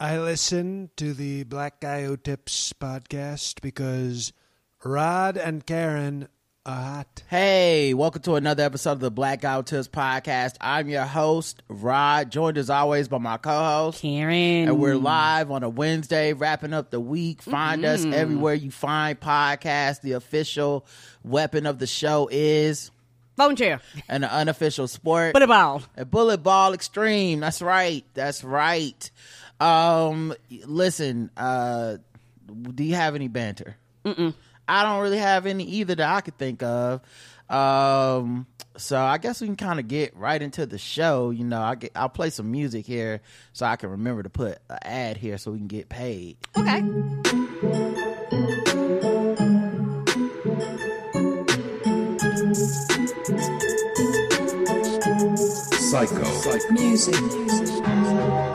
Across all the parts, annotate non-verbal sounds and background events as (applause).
I listen to the Black Guy Who Tips podcast because Rod and Karen are hot. Hey, welcome to another episode of the Black Guy Who Tips podcast. I'm your host, Rod, joined as always by my co-host, Karen. And we're live on a Wednesday, wrapping up the week. Find us mm-hmm. everywhere you find podcasts. The official weapon of the show is Phone chair. And an unofficial sport. Put a ball. A bullet ball extreme. That's right. That's right. Um, listen. Uh, do you have any banter? Mm-mm. I don't really have any either that I could think of. Um, so I guess we can kind of get right into the show. You know, I get, I'll play some music here so I can remember to put an ad here so we can get paid. Okay. Psycho. Music.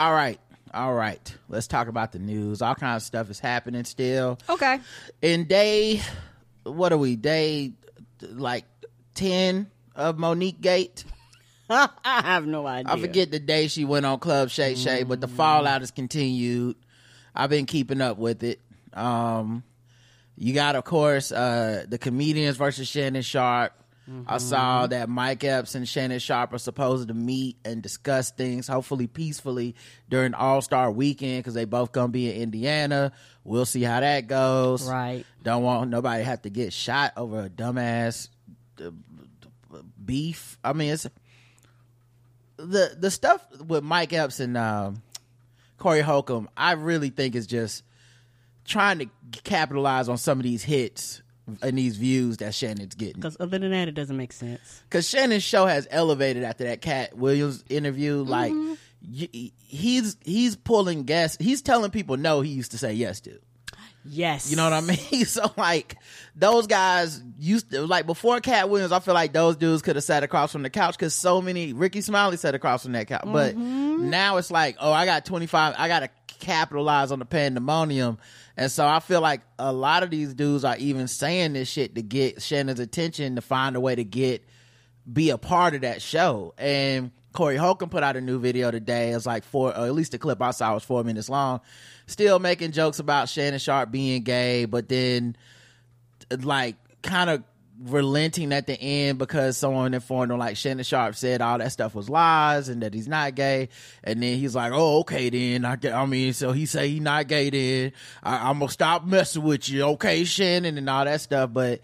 All right. All right. Let's talk about the news. All kinds of stuff is happening still. Okay. in day what are we day like 10 of Mo'Nique gate (laughs) I have no idea. i forget the day she went on club shay shay but the fallout has continued i've been keeping up with it um you got of course uh the comedians versus shannon sharpe I saw that Mike Epps and Shannon Sharpe are supposed to meet and discuss things, hopefully peacefully, during All Star Weekend because they both gonna be in Indiana. We'll see how that goes. Right. Don't want nobody have to get shot over a dumbass uh, beef. I mean, it's the the stuff with Mike Epps and um, Corey Holcomb. I really think is just trying to capitalize on some of these hits and these views that Shannon's getting. Because other than that, it doesn't make sense. Because Shannon's show has elevated after that Katt Williams interview. Mm-hmm. Like y- he's he's pulling guests. He's telling people no. He used to say yes to. Yes. You know what I mean? (laughs) So like those guys used to like before Katt Williams, I feel like those dudes could have sat across from the couch because so many Rickey Smiley sat across from that couch. But mm-hmm. now it's like, oh, I got twenty five. I got to capitalize on the pandemonium, and so I feel like a lot of these dudes are even saying this shit to get Shannon's attention to find a way to get be a part of that show. And Corey Holcomb put out a new video today. It's like four, or at least the clip I saw was four minutes long. Still making jokes about Shannon Sharpe being gay, but then like kind of relenting at the end because someone informed him like Shannon Sharpe said all that stuff was lies and that he's not gay. And then he's like, oh, okay then. I, I mean, so he say he not gay then. I, I'm gonna stop messing with you. Okay, Shannon and all that stuff. But,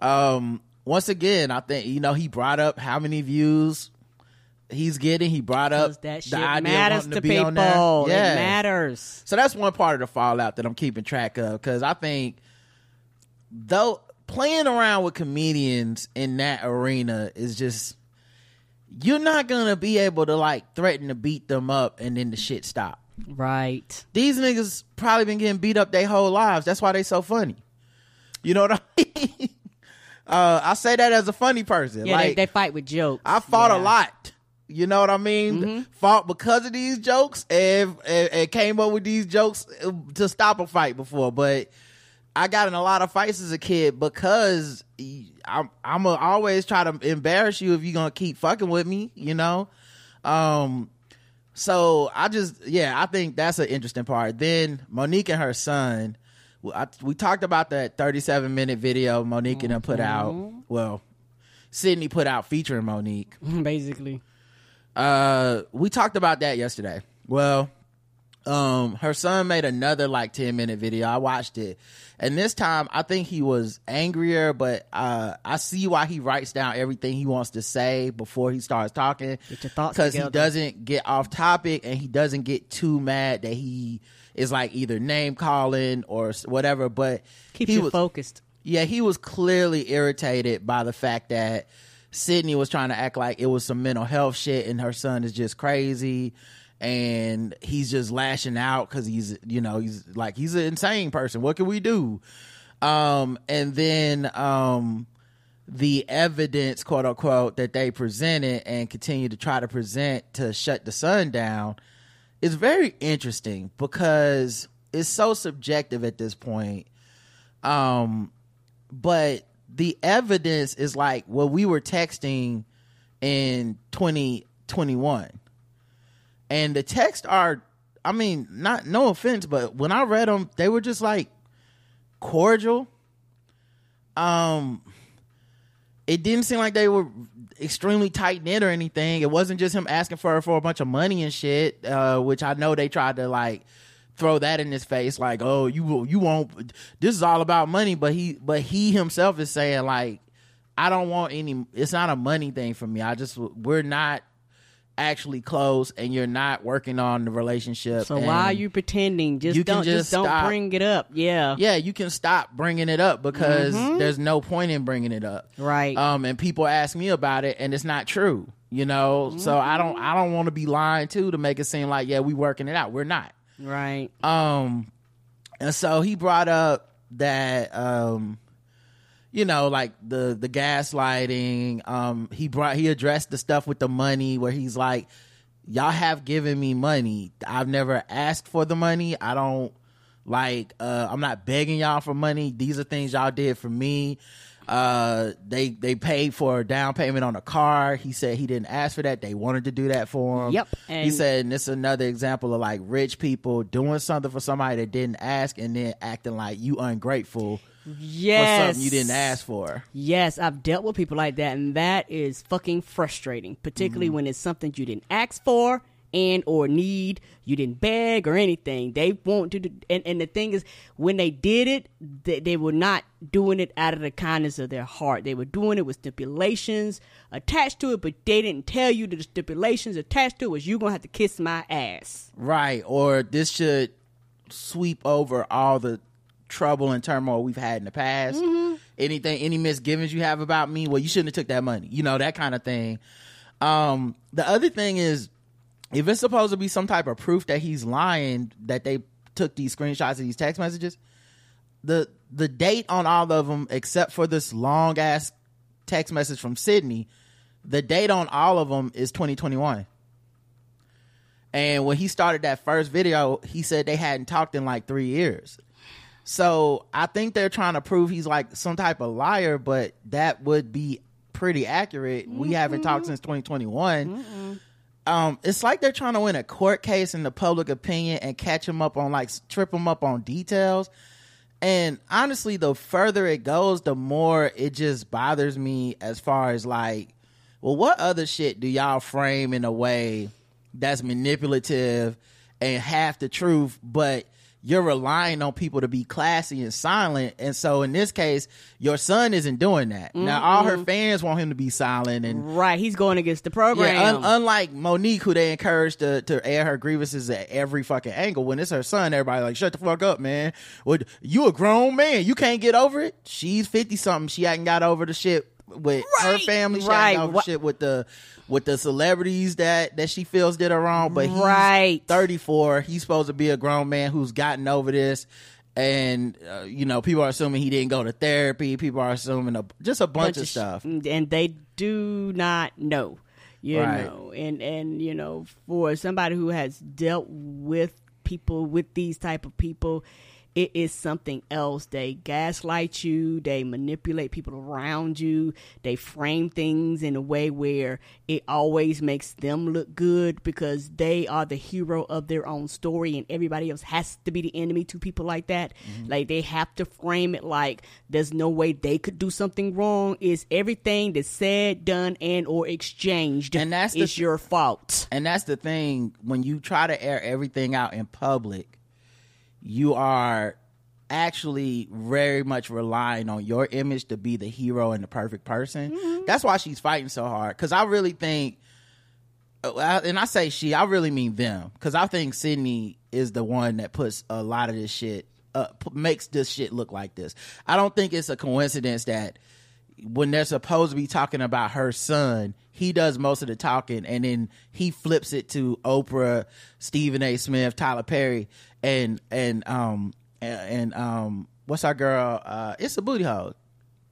um, once again, I think, you know, he brought up how many views he's getting. He brought up that shit the idea matters wanting to be on there. people. Yeah. It matters. So that's one part of the fallout that I'm keeping track of because I think though playing around with comedians in that arena is just you're not gonna be able to like threaten to beat them up and then the shit stop. Right. These niggas probably been getting beat up their whole lives. That's why they so funny. You know what I mean? (laughs) uh, I say that as a funny person. Yeah, like, they, they fight with jokes. I fought a lot. You know what I mean? Fought because of these jokes and, and, and came up with these jokes to stop a fight before. But I got in a lot of fights as a kid because I'm I'm a, always try to embarrass you if you're gonna keep fucking with me. You know. Um. So I just yeah I think that's an interesting part. Then Mo'Nique and her son I, we talked about that 37 minute video Mo'Nique and them put out. Well, Sidney put out featuring Mo'Nique. (laughs) Basically. Uh, we talked about that yesterday. Well, um, her son made another like 10 minute video. I watched it. And this time I think he was angrier, but uh, I see why he writes down everything he wants to say before he starts talking. Get your thoughts Because he doesn't get off topic and he doesn't get too mad that he is like either name calling or whatever. But Keeps he you was, focused. yeah, he was clearly irritated by the fact that Sidney was trying to act like it was some mental health shit and her son is just crazy and he's just lashing out because he's, you know, he's like, he's an insane person. What can we do? Um, and then, um, the evidence, quote unquote, that they presented and continue to try to present to shut the sun down is very interesting because it's so subjective at this point. Um, but the evidence is like what we were texting in 2021 and the texts are i mean not no offense but when i read them they were just like cordial um it didn't seem like they were extremely tight knit or anything. It wasn't just him asking for for a bunch of money and shit, uh, which I know they tried to like throw that in his face, like, "Oh, you you won't. This is all about money." But he but he himself is saying like, "I don't want any. It's not a money thing for me. I just we're not." Actually close and you're not working on the relationship So why are you pretending? Just you don't just don't stop. bring it up. Yeah. yeah you can stop bringing it up because there's no point in bringing it up Right. um and people ask me about it and it's not true you know so i don't i don't want to be lying too to make it seem like yeah we working it out we're not right. um and so he brought up that um you know like the the gaslighting um he brought he addressed the stuff with the money where he's like y'all have given me money. I've never asked for the money. I don't like uh i'm not begging y'all for money. These are things y'all did for me. Uh they they paid for a down payment on a car. He said he didn't ask for that. They wanted to do that for him. Yep, he said and this is another example of like rich people doing something for somebody that didn't ask and then acting like you ungrateful for Yes. something you didn't ask for Yes, I've dealt with people like that, and that is fucking frustrating. Particularly Mm-hmm. when it's something you didn't ask for and or need, you didn't beg or anything. They want to, do, and and the thing is, when they did it, they, they were not doing it out of the kindness of their heart. They were doing it with stipulations attached to it, but they didn't tell you that the stipulations attached to it was you're gonna have to kiss my ass. right or this should sweep over all the trouble and turmoil we've had in the past. Anything any misgivings you have about me? Well you shouldn't have took that money. You know that kind of thing. Um the other thing is if it's supposed to be some type of proof that he's lying that they took these screenshots of these text messages the the date on all of them except for this long ass text message from sidney the date on all of them is 2021 and when he started that first video he said they hadn't talked in like three years so i think they're trying to prove he's like some type of liar but that would be pretty accurate. We haven't talked since 2021 um, it's like they're trying to win a court case in the public opinion and catch him up on like trip him up on details. And honestly, the further it goes, the more it just bothers me as far as like, well, what other shit do y'all frame in a way that's manipulative and half the truth, but you're relying on people to be classy and silent. And so in this case, your son isn't doing that. Now all her fans want him to be silent and Right, he's going against the program. yeah, un- unlike Mo'Nique, who they encourage to, to air her grievances at every fucking angle. When it's her son, everybody like, shut the fuck up, man. What you a grown man. You can't get over it. She's 50 something. She hadn't got over the shit with her family. Right. shit with the with the celebrities that that she feels did her wrong. But he's Right. 34. He's supposed to be a grown man who's gotten over this. And uh, you know, people are assuming he didn't go to therapy. People are assuming a, just a bunch, of sh- stuff. and they do not know you Right. know and and you know for somebody who has dealt with people with these type of people it is something else. They gaslight you, they manipulate people around you, they frame things in a way where it always makes them look good because they are the hero of their own story and everybody else has to be the enemy to people like that. Mm-hmm. Like they have to frame it like there's no way they could do something wrong. It's everything that's said, done, and or exchanged And that's the is your fault. And that's the thing when you try to air everything out in public, you are actually very much relying on your image to be the hero and the perfect person. That's why she's fighting so hard. Because I really think, uh, and I say she, I really mean them. Because I think Sidney is the one that puts a lot of this shit, uh, makes this shit look like this. I don't think it's a coincidence that when they're supposed to be talking about her son, he does most of the talking, and then he flips it to Oprah, Stephen A. Smith, Tyler Perry, and and um and, and um what's our girl? Uh, it's a booty hole.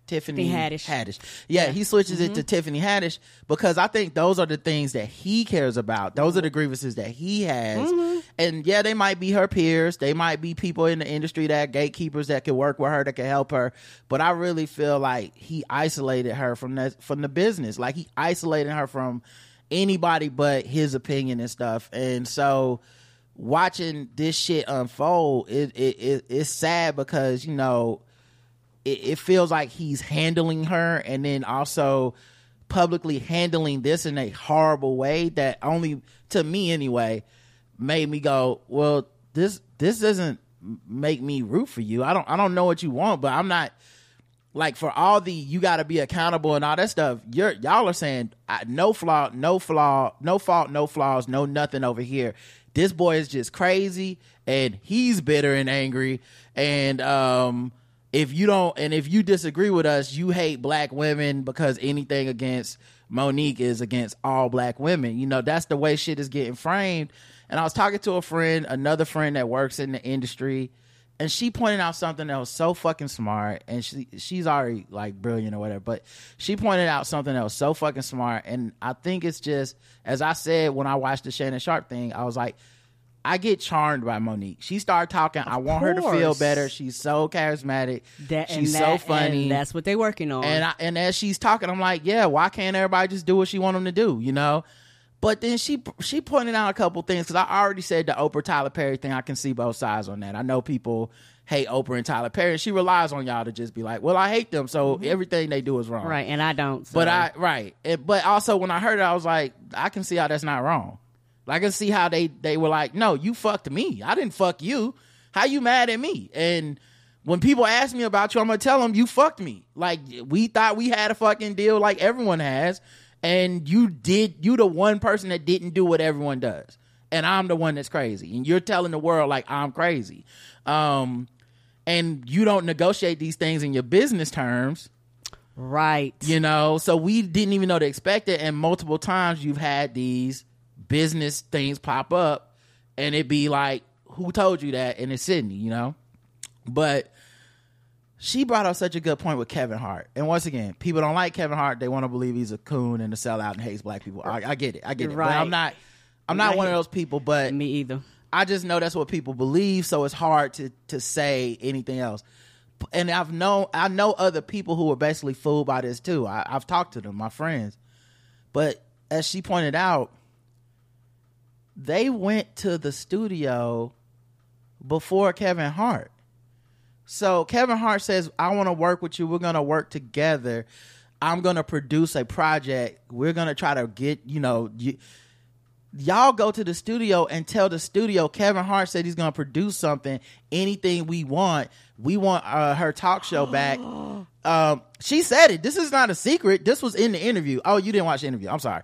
Tiffany Haddish. Haddish. Yeah, he switches it to Tiffany Haddish because I think those are the things that he cares about. Those are the grievances that he has. And yeah, they might be her peers. They might be people in the industry that gatekeepers that can work with her, that can help her. But I really feel like he isolated her from that from the business. Like he isolated her from anybody but his opinion and stuff. And so watching this shit unfold, it, it, it it's sad because, you know, it, it feels like he's handling her and then also publicly handling this in a horrible way that only to me anyway made me go well this this doesn't make me root for you. I don't i don't know what you want but i'm not like for all the you got to be accountable and all that stuff you're y'all are saying no flaw no flaw no fault no flaws no nothing over here this boy is just crazy and he's bitter and angry. And um if you don't and if you disagree with us you hate black women because anything against Mo'Nique is against all black women. You know that's the way shit is getting framed. And i was talking to a friend another friend that works in the industry and she pointed out something that was so fucking smart and she she's already like brilliant or whatever but she pointed out something that was so fucking smart and i think it's just as i said when i watched the shannon sharpe thing i was like i get charmed by Mo'Nique. She started talking. I want her to feel better. She's so charismatic. That, she's and so funny and that's what they're working on. and I, and as she's talking, I'm like, yeah, why can't everybody just do what she want them to do, you know? But then she she pointed out a couple things because I already said the Oprah Tyler Perry thing. I can see both sides on that. I know people hate Oprah and Tyler Perry. She relies on y'all to just be like, well, I hate them, so everything they do is wrong. Mm-hmm. right, and I don't. so- But I right, It- but also when I heard it, I was like, I can see how that's not wrong. Like, I can see how they they were like, no, you fucked me. I didn't fuck you. How you mad at me? And when people ask me about you, I'm gonna tell them you fucked me. Like we thought we had a fucking deal, like everyone has, and you did. You the one person that didn't do what everyone does, and I'm the one that's crazy. And you're telling the world like I'm crazy. Um, and you don't negotiate these things in your business terms right. you know so we didn't even know to expect it and multiple times you've had these business things pop up and it be like who told you that and it's sidney you know but she brought up such a good point with kevin hart and once again people don't like kevin hart they want to believe he's a coon and a sellout and hates black people i, I get it i get it but i'm not i'm not Like- one of those people but Me either. I just know that's what people believe, so it's hard to to say anything else. And I've known I know other people who were basically fooled by this too. I, I've talked to them, my friends. But as she pointed out, they went to the studio before Kevin Hart. So Kevin Hart says, I want to work with you. We're going to work together. I'm going to produce a project. We're going to try to get, you know, you, y'all go to the studio and tell the studio Kevin Hart said he's going to produce something, anything we want. We want uh, her talk show back. (gasps) um, she said it. This is not a secret. This was in the interview. Oh, you didn't watch the interview. I'm sorry.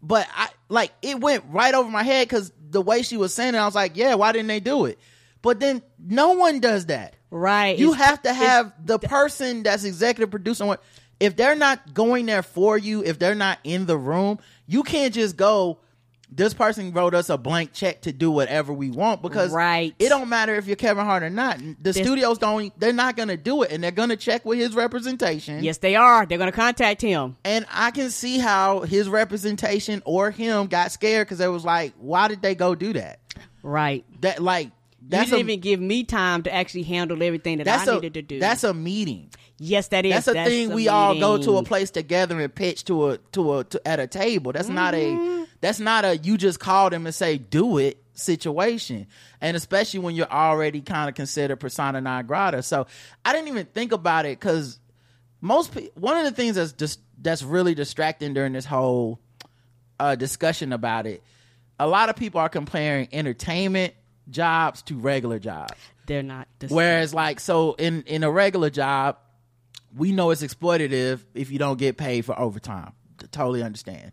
But I like it went right over my head because the way she was saying it, I was like, yeah, why didn't they do it? But then no one does that. Right. You It's- have to have the person that's executive producing what if they're not going there for you, if they're not in the room, you can't just go this person wrote us a blank check to do whatever we want because Right. it don't matter if you're Kevin Hart or not. The studios don't they're not gonna do it and they're gonna check with his representation. Yes, they are. They're going to contact him. And I can see how his representation or him got scared because it was like, why did they go do that? Right. That like that's you didn't a, even give me time to actually handle everything that that's I a needed to do. that's a meeting. yes, that is. That's a thing a we all go to a place together and pitch to a to a to, at a table. That's not Mm-hmm. a that's not a you just call them and say do it situation. And especially when you're already kind of considered persona non grata. So I didn't even think about it because most pe- one of the things that's just that's really distracting during this whole uh, discussion about it. A lot of people are comparing entertainment jobs to regular jobs. They're not. The Whereas, like, so in in a regular job, we know it's exploitative if you don't get paid for overtime. Totally understand.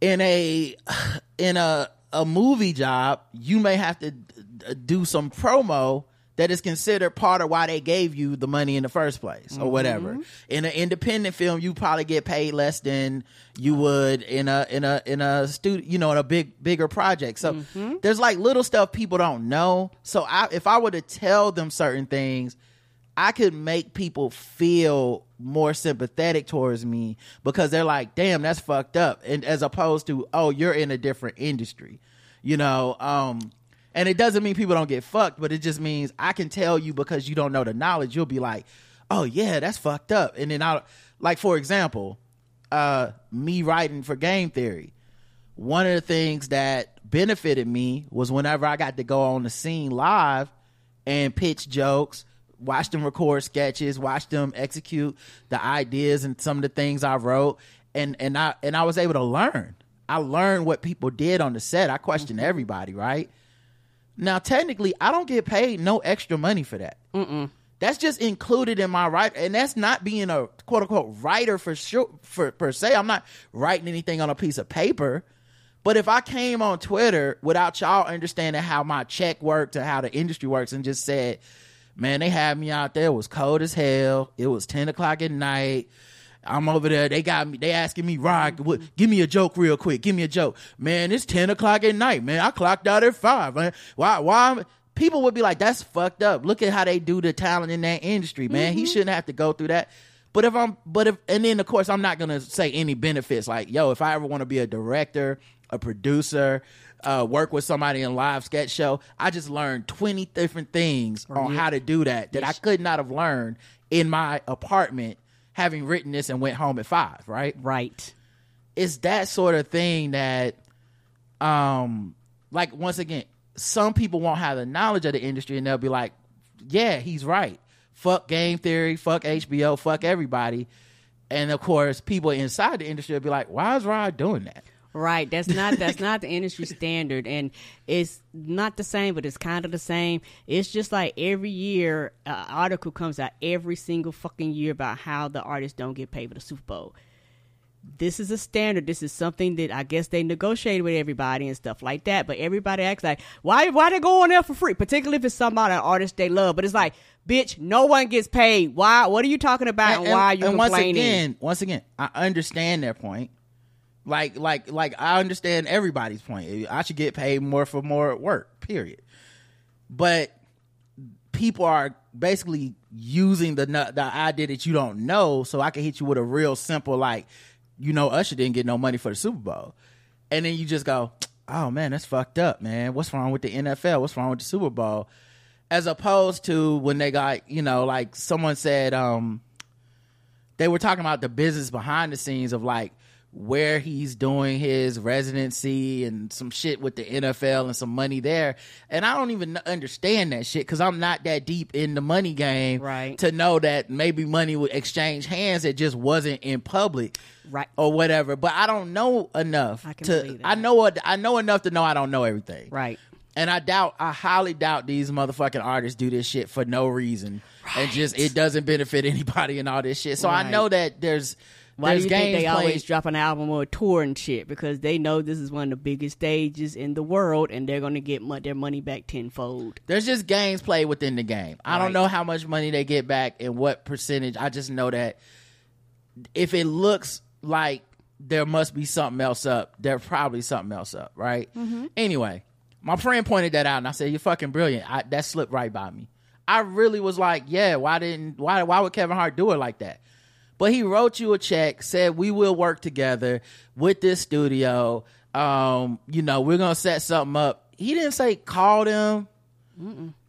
In a (sighs) in a a movie job, you may have to d- do some promo that is considered part of why they gave you the money in the first place or whatever. In an independent film, you probably get paid less than you would in a in a in a studio, you know, in a big bigger project. So there's like little stuff people don't know. So I, if I were to tell them certain things, I could make people feel more sympathetic towards me because they're like, damn, that's fucked up. And as opposed to, oh, you're in a different industry, you know? Um, and it doesn't mean people don't get fucked, but it just means I can tell you because you don't know the knowledge, you'll be like, oh yeah, that's fucked up. And then I'll, like, for example, uh, me writing for game theory, one of the things that benefited me was whenever I got to go on the scene live and pitch jokes, watch them record sketches, watch them execute the ideas and some of the things I wrote, and and I and I was able to learn. I learned what people did on the set. I questioned everybody, right? Now, technically, I don't get paid no extra money for that. That's just included in my right, and that's not being a quote unquote writer for sure for per se. I'm not writing anything on a piece of paper. But if I came on Twitter without y'all understanding how my check worked and how the industry works, and just said, "Man, they had me out there. It was cold as hell. It was ten o'clock at night." I'm over there. They got me. They asking me, Rod, what, give me a joke real quick. Give me a joke, man. It's ten o'clock at night, man. I clocked out at five. Man. Why? Why? People would be like, that's fucked up. Look at how they do the talent in that industry, man. He shouldn't have to go through that. But if I'm, but if, and then of course I'm not gonna say any benefits. Like, yo, if I ever want to be a director, a producer, uh, work with somebody in live sketch show, I just learned twenty different things on how to do that that I could not have learned in my apartment having written this and went home at five, right? right. It's that sort of thing that, um, like once again, some people won't have the knowledge of the industry and they'll be like, yeah, he's right. Fuck game theory, fuck HBO, fuck everybody. And of course, people inside the industry will be like, why is Rod doing that? Right. That's not that's not the industry standard and it's not the same, but it's kind of the same. It's just like every year an article comes out every single fucking year about how the artists don't get paid for the Super Bowl. This is a standard. This is something that I guess they negotiated with everybody and stuff like that. But everybody acts like, why why they go on there for free? Particularly if it's somebody an artist they love. But it's like, bitch, no one gets paid. Why what are you talking about and, why are you and once again, once again, I understand their point. Like, like, like, I understand everybody's point. I should get paid more for more work. Period. But people are basically using the the idea that you don't know, so I can hit you with a real simple like, you know, Usher didn't get no money for the Super Bowl, and then you just go, oh man, that's fucked up, man. What's wrong with the NFL? What's wrong with the Super Bowl? As opposed to when they got, you know, like someone said, um, they were talking about the business behind the scenes of like where he's doing his residency and some shit with the NFL and some money there. And I don't even understand that shit because I'm not that deep in the money game Right. to know that maybe money would exchange hands. that just wasn't in public. Right. Or whatever. But I don't know enough I to. I know what I know enough to know I don't know everything. Right. And I doubt, I highly doubt these motherfucking artists do this shit for no reason, and just it doesn't benefit anybody and all this shit. So I know that there's Why there's do you think they played. always drop an album or a tour and shit? Because they know this is one of the biggest stages in the world, and they're gonna get mo- their money back tenfold. there's just games played within the game. I don't know how much money they get back and what percentage. I just know that if it looks like there must be something else up, there's probably something else up, right? Mm-hmm. Anyway, my friend pointed that out, and I said, "You're fucking brilliant." I, that slipped right by me. I really was like, "Yeah, why didn't why why would Kevin Hart do it like that?" But he wrote you a check, said we will work together with this studio. Um, you know, we're gonna set something up. He didn't say call them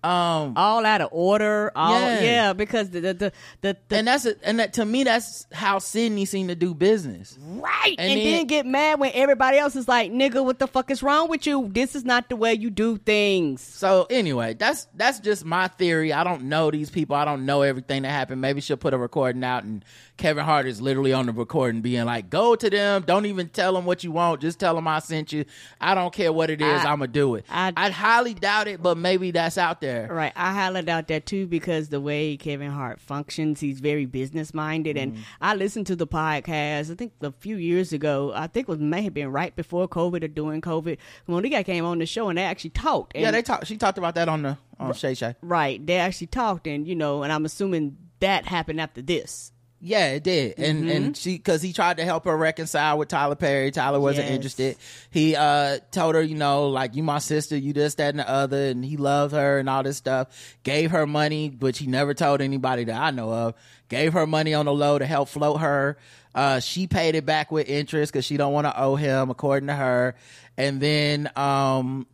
Um, all out of order. All Yeah. yeah, because the the the, the, the and that's a, and that to me that's how Sidney seemed to do business. right, and and, then- then, get mad when everybody else is like, "Nigga, what the fuck is wrong with you? This is not the way you do things." So anyway, that's that's just my theory. I don't know these people. I don't know everything that happened. Maybe she'll put a recording out, and Kevin Hart is literally on the recording, being like, "Go to them. Don't even tell them what you want. Just tell them I sent you. I don't care what it is. I- I'm gonna do it." I- I'd highly doubt it, but maybe that's out there. Right, I highlight out that too because the way Kevin Hart functions, he's very business minded. And Mm-hmm. I listened to the podcast. I think a few years ago. I think it was may have been right before COVID or during COVID. Monica came on the show and they actually talked. And Yeah, they talked. She talked about that on the on Shay Shay. right, they actually talked, and you know, and I'm assuming that happened after this. Yeah, it did, and Mm-hmm. and she because he tried to help her reconcile with Tyler Perry. Tyler wasn't Yes. interested. He uh told her, you know, like you my sister, you this, that, and the other, and he loved her and all this stuff. Gave her money, which he never told anybody that I know of. Gave her money on the low to help float her. Uh, she paid it back with interest because she don't want to owe him, according to her. And then um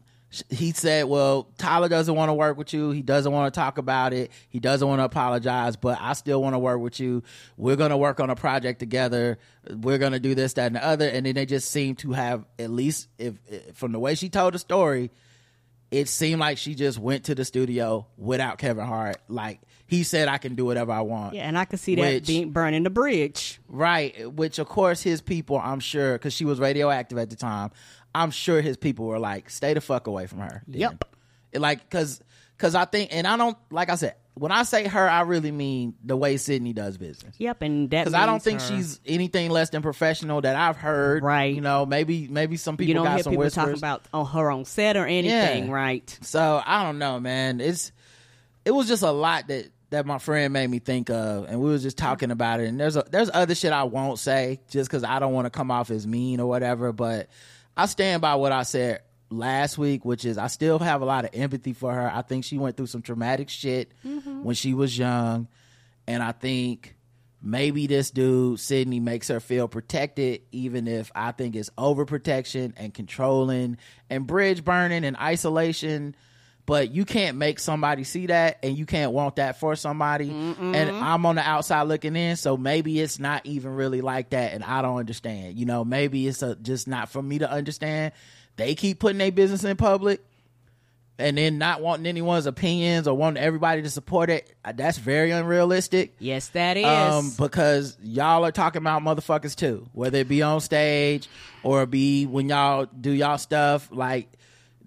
he said, "Well, Tyler doesn't want to work with you. He doesn't want to talk about it. He doesn't want to apologize, but I still want to work with you. We're going to work on a project together. We're going to do this, that, and the other." And then they just seem to have, at least if, if from the way she told the story, it seemed like she just went to the studio without Kevin Hart. Like he said, "I can do whatever I want." Yeah, and I could see that Which- being burning the bridge. Right, which of course his people, I'm sure, because she was radioactive at the time. I'm sure his people were like, "Stay the fuck away from her." then." Yep. Like, because because I think, and I don't like I said when I say her, I really mean the way Sidney does business. Yep, and that Because I don't think her- she's anything less than professional that I've heard. Right. You know, maybe maybe some people you don't got hear some people whispers. talking about on her on set or anything, Yeah. right? So I don't know, man. It's it was just a lot that that my friend made me think of, and we was just talking about it. And there's a, there's other shit I won't say just because I don't want to come off as mean or whatever. But I stand by what I said last week, which is I still have a lot of empathy for her. I think she went through some traumatic shit mm-hmm. when she was young, and I think maybe this dude Sidney makes her feel protected, even if I think it's overprotection and controlling and bridge burning and isolation. But you can't make somebody see that, and you can't want that for somebody. And I'm on the outside looking in, so maybe it's not even really like that, and I don't understand. You know, maybe it's a, just not for me to understand. They keep putting their business in public and then not wanting anyone's opinions or wanting everybody to support it. uh, That's very unrealistic. Yes, that is. Um, because y'all are talking about motherfuckers too, whether it be on stage or be when y'all do y'all stuff. Like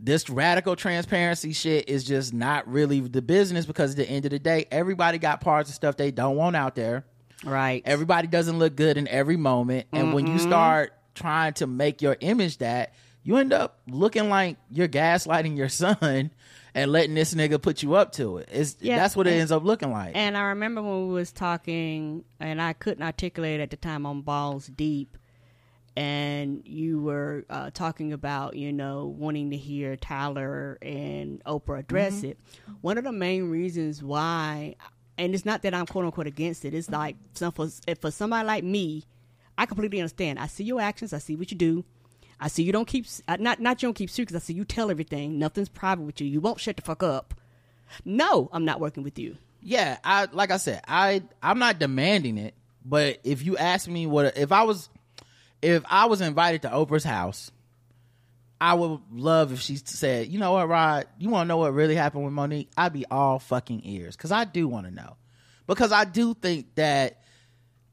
this radical transparency shit is just not really the business because at the end of the day, everybody got parts of stuff they don't want out there. right. Everybody doesn't look good in every moment. And when you mm-hmm. start trying to make your image that, you end up looking like you're gaslighting your (laughs) son and letting this nigga put you up to it. It's, Yeah, that's what it and- ends up looking like. And I remember when we was talking, and I couldn't articulate at the time on Balls Deep, and you were uh, talking about, you know, wanting to hear Tyler and Oprah address Mm-hmm. it. One of the main reasons why, and it's not that I'm quote unquote against it. It's like some for if for somebody like me, I completely understand. I see your actions. I see what you do. I see you don't keep uh, not not you don't keep secrets. I see you tell everything. Nothing's private with you. You won't shut the fuck up. No, I'm not working with you. yeah, I like I said, I I'm not demanding it, but if you ask me what if I was if I was invited to Oprah's house, I would love if she said, "You know what, Rod? You want to know what really happened with Mo'Nique?" I'd be all fucking ears because I do want to know, because I do think that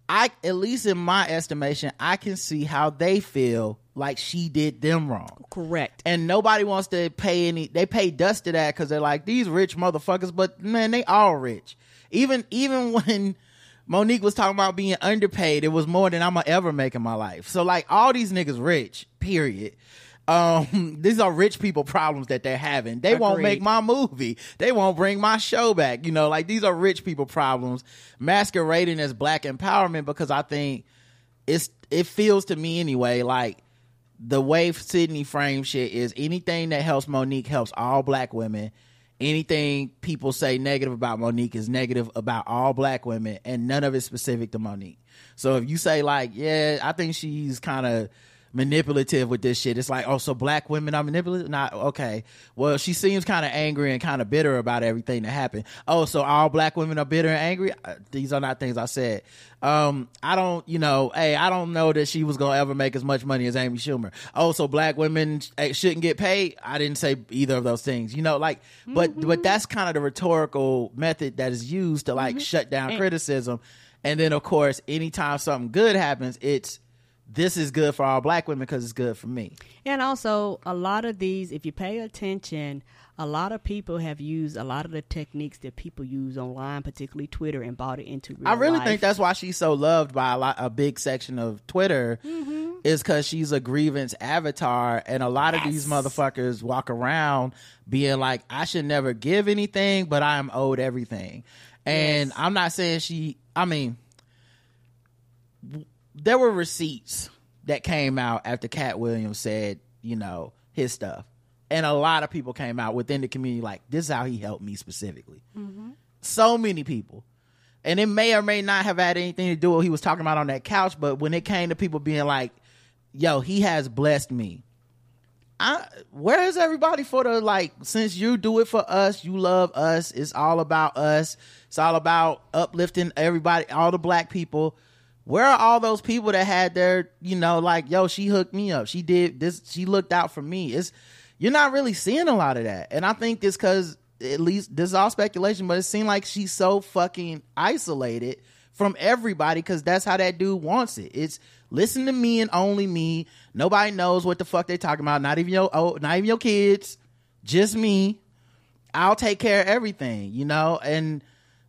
I, at least in my estimation, I can see how they feel like she did them wrong. Correct. And nobody wants to pay any. They pay dust to that because they're like these rich motherfuckers. But man, they all rich. Even even (laughs) when Mo'Nique was talking about being underpaid, it was more than I'm gonna ever make in my life. So like all these niggas rich. Period. Um, (laughs) these are rich people problems that they're having. They won't make my movie. They won't bring my show back. You know, like these are rich people problems masquerading as black empowerment because I think it's it feels to me anyway like the way Sidney frames shit is anything that helps Mo'Nique helps all black women. Anything people say negative about Mo'Nique is negative about all black women, and none of it's specific to Mo'Nique. So if you say like, yeah, I think she's kind of manipulative with this shit. It's like, oh, so black women are manipulative? Not okay. Well, she seems kind of angry and kind of bitter about everything that happened. Oh, so all black women are bitter and angry? Uh, These are not things I said. Um, I don't, you know, hey, I don't know that she was gonna ever make as much money as Amy Schumer. Oh, so black women eh, shouldn't get paid? I didn't say either of those things. You know, like, but but that's kind of the rhetorical method that is used to like shut down criticism. And then, of course, anytime something good happens, it's this is good for all black women because it's good for me. And also, a lot of these, if you pay attention, a lot of people have used a lot of the techniques that people use online, particularly Twitter, and bought it into real I really life. think that's why she's so loved by a lot, a big section of Twitter, Mm-hmm. is because she's a grievance avatar, and a lot of these motherfuckers walk around being like, "I should never give anything, but I am owed everything." And I'm not saying she. I mean, there were receipts that came out after Katt Williams said, you know, his stuff, and a lot of people came out within the community like, "This is how he helped me specifically." Mm-hmm. So many people. And it may or may not have had anything to do with what he was talking about on that couch but when it came to people being like yo he has blessed me. I, where is everybody for the like since you do it for us you love us it's all about us it's all about uplifting everybody all the black people where are all those people that had their you know like yo she hooked me up. She did this. She looked out for me. It's you're not really seeing a lot of that. And i think it's because at least this is all speculation but it seemed like she's so fucking isolated from everybody because that's how that dude wants it. It's listen to me and only me. Nobody knows what the fuck they talking about. Not even your oh, not even your kids. Just me. I'll take care of everything, you know, and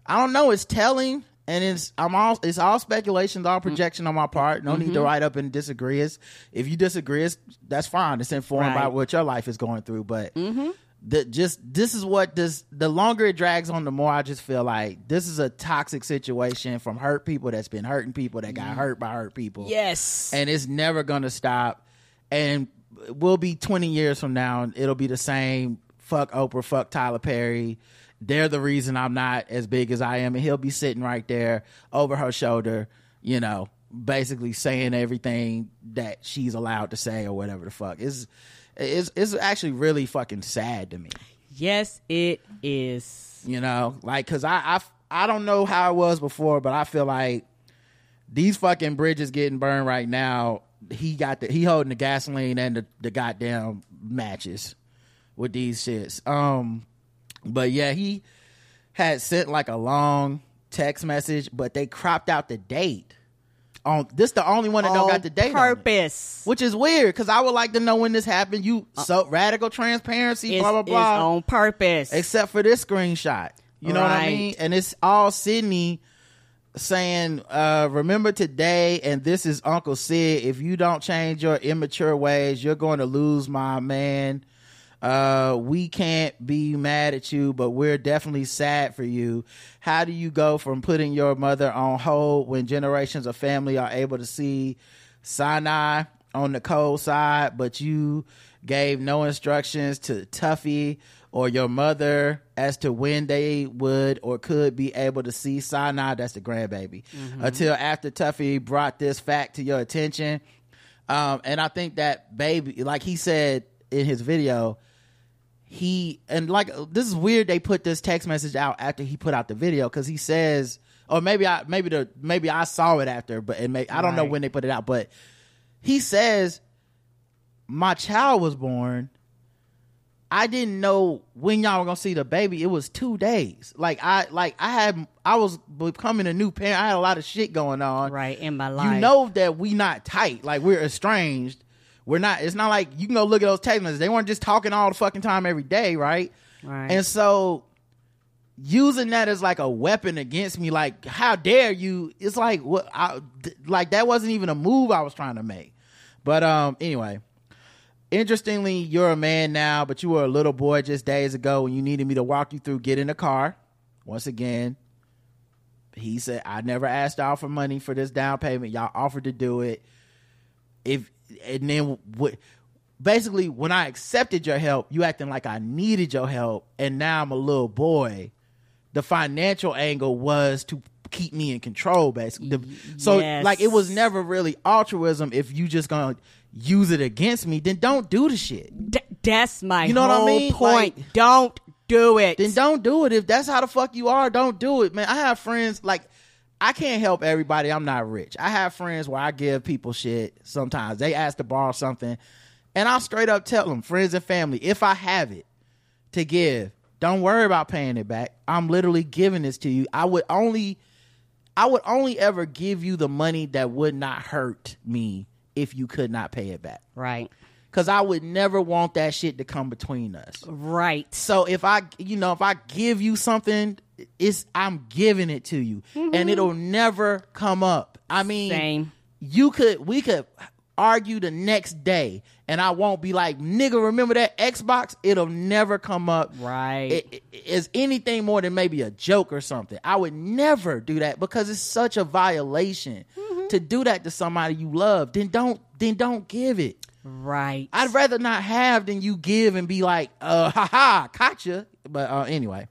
I don't know, it's telling and it's I'm all it's all speculations, all mm. projection on my part. No need to mm-hmm. write up and disagree. It's, if you disagree, it's, that's fine. It's informed by what your life is going through. But mm-hmm. the just this is what this the longer it drags on, the more I just feel like this is a toxic situation from hurt people that's been hurting people that got mm-hmm. hurt by hurt people Yes. and it's never gonna stop. And we'll be twenty years from now, and it'll be the same. Fuck Oprah, fuck Tyler Perry. They're the reason I'm not as big as I am, and he'll be sitting right there over her shoulder, you know, basically saying everything that she's allowed to say or whatever the fuck. It's it's it's actually really fucking sad to me yes, it is. you know like because I, I i don't know how it was before but i feel like these fucking bridges getting burned right now he got the he holding the gasoline and the, the goddamn matches with these shits um but yeah he had sent like a long text message but they cropped out the date on this the only one that don't got the date on it. Purpose. which is weird because i would like to know when this happened you so radical transparency blah blah it's blah on purpose. except for this screenshot. You know what I mean? And it's all Sidney saying, uh, remember today, and this is Uncle Sid. If you don't change your immature ways, you're going to lose my man. Uh, we can't be mad at you, but we're definitely sad for you. How do you go from putting your mother on hold when generations of family are able to see Sinai on the cold side, but you gave no instructions to Tuffy or your mother as to when they would or could be able to see Sinai, that's the grandbaby, until after Tuffy brought this fact to your attention. Um, and I think that baby, like he said in his video, he and like this is weird. They put this text message out after he put out the video because he says, or maybe I maybe the maybe I saw it after, but it may I don't know when they put it out, but he says, "My child was born." I didn't know when y'all were gonna see the baby. It was two days. Like I like I had I was becoming a new parent. I had a lot of shit going on right in my life. you know that we not tight like we're estranged we're not it's not like you can go look at those text messages they weren't just talking all the fucking time every day right? Right. and so using that as like a weapon against me like how dare you? It's like what I, like that wasn't even a move i was trying to make. But um anyway. Interestingly you're a man now but you were a little boy just days ago when you needed me to walk you through get in the car. Once again he said i never asked y'all for money for this down payment. Y'all offered to do it. If and then what basically when i accepted your help you acting like i needed your help and now i'm a little boy the financial angle was to keep me in control, basically. The- so yes. like it was never really altruism. If you just gonna use it against me, then don't do the shit. D- that's my You know what I mean? point. Like- don't do it. then don't do it. If that's how the fuck you are, don't do it, man. I have friends like I can't help everybody. I'm not rich. I have friends where I give people shit sometimes. They ask to borrow something, and I'll straight up tell them, friends and family, if I have it to give, don't worry about paying it back. I'm literally giving this to you. I would only I would only ever give you the money that would not hurt me if you could not pay it back. right. Cause I would never want that shit to come between us. Right. So if I, you know, if I give you something, it's I'm giving it to you, and mm-hmm. it'll never come up. I mean, Same. you could, we could argue the next day, and I won't be like, nigga, remember that Xbox? It'll never come up. Right. It, it- it's anything more than maybe a joke or something. I would never do that because it's such a violation mm-hmm. to do that to somebody you love. Then don't, then don't give it. Right. I'd rather not have than you give and be like, uh, ha ha, gotcha. But uh, anyway,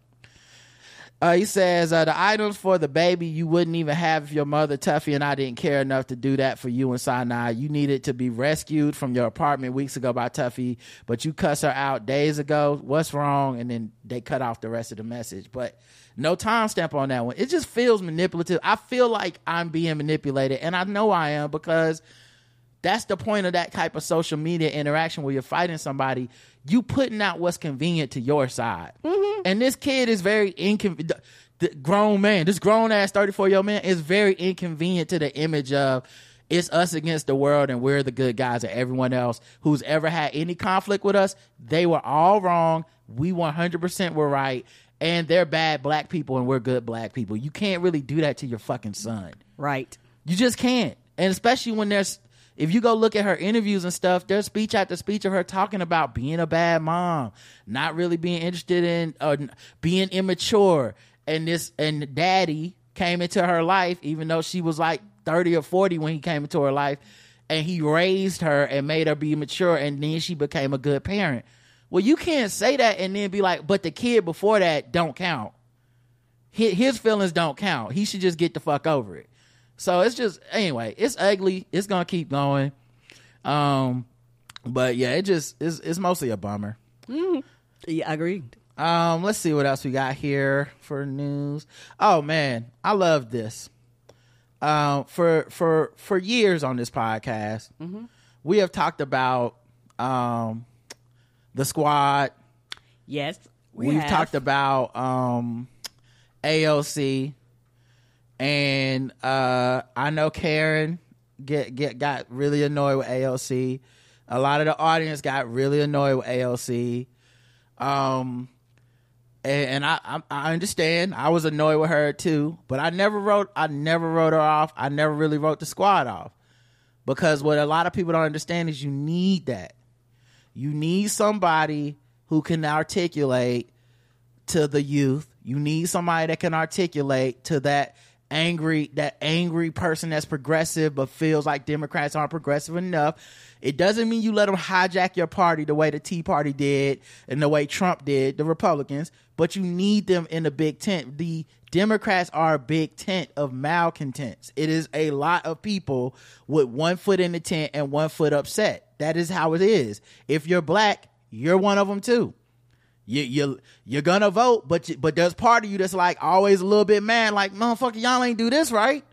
uh, he says uh, the items for the baby you wouldn't even have if your mother Tuffy and I didn't care enough to do that for you and Sinai. You needed to be rescued from your apartment weeks ago by Tuffy, but you cuss her out days ago. What's wrong? And then they cut off the rest of the message. But no timestamp on that one. It just feels manipulative. I feel like I'm being manipulated, and I know I am because that's the point of that type of social media interaction where you're fighting somebody. You putting out what's convenient to your side, mm-hmm. and this kid is very inconvenient. The grown man, this grown ass 34 year old man is very inconvenient to the image of it's us against the world and we're the good guys and everyone else who's ever had any conflict with us, they were all wrong. We 100% were right. And they're bad black people and we're good black people. You can't really do that to your fucking son. right. You just can't. And especially when there's if you go look at her interviews and stuff, there's speech after speech of her talking about being a bad mom, not really being interested in uh, being immature. And this and daddy came into her life even though she was like 30 or 40 when he came into her life and he raised her and made her be mature and then she became a good parent. Well, you can't say that and then be like, but the kid before that don't count his feelings don't count. He should just get the fuck over it. So it's just anyway, it's ugly. It's gonna keep going. Um, but yeah, it just it's it's mostly a bummer. Yeah, I agreed. Um, let's see what else we got here for news. Oh man, I love this. Um, for for for years on this podcast, we have talked about um the squad. Yes. We We've have. talked about um AOC and uh I know Karen get get got really annoyed with AOC. A lot of the audience got really annoyed with AOC. Um and, I I understand. I was annoyed with her too, but I never wrote I never wrote her off. I never really wrote the squad off. Because what a lot of people don't understand is you need that. You need somebody who can articulate to the youth. You need somebody that can articulate to that angry that angry person that's progressive but feels like Democrats aren't progressive enough. It doesn't mean you let them hijack your party the way the Tea Party did and the way Trump did, the Republicans, but you need them in the big tent. The Democrats are a big tent of malcontents. It is a lot of people with one foot in the tent and one foot upset. That is how it is. If you're black, you're one of them too you you you're gonna vote, but you, but there's part of you that's like always a little bit mad, like motherfucker, y'all ain't do this right.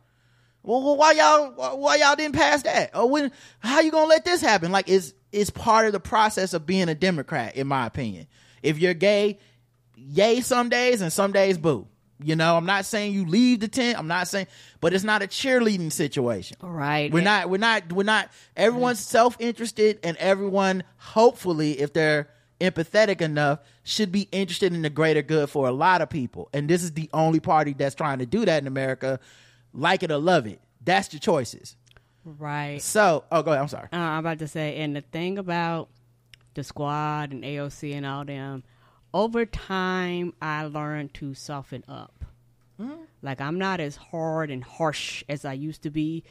Well, well, why y'all why, why y'all didn't pass that? Or when how you gonna let this happen? Like it's it's part of the process of being a Democrat, in my opinion. If you're gay, yay some days and some days boo. You know, I'm not saying you leave the tent. I'm not saying, but it's not a cheerleading situation. Right. We're not. We're not. We're not. Everyone's self interested, and everyone, hopefully, if they're empathetic enough, should be interested in the greater good for a lot of people. And this is the only party that's trying to do that in America. Like it or love it. That's your choices. Right. So, oh, go ahead. I'm sorry. Uh, I'm about to say, and the thing about the squad and AOC and all them, over time, I learned to soften up. Like I'm not as hard and harsh as I used to be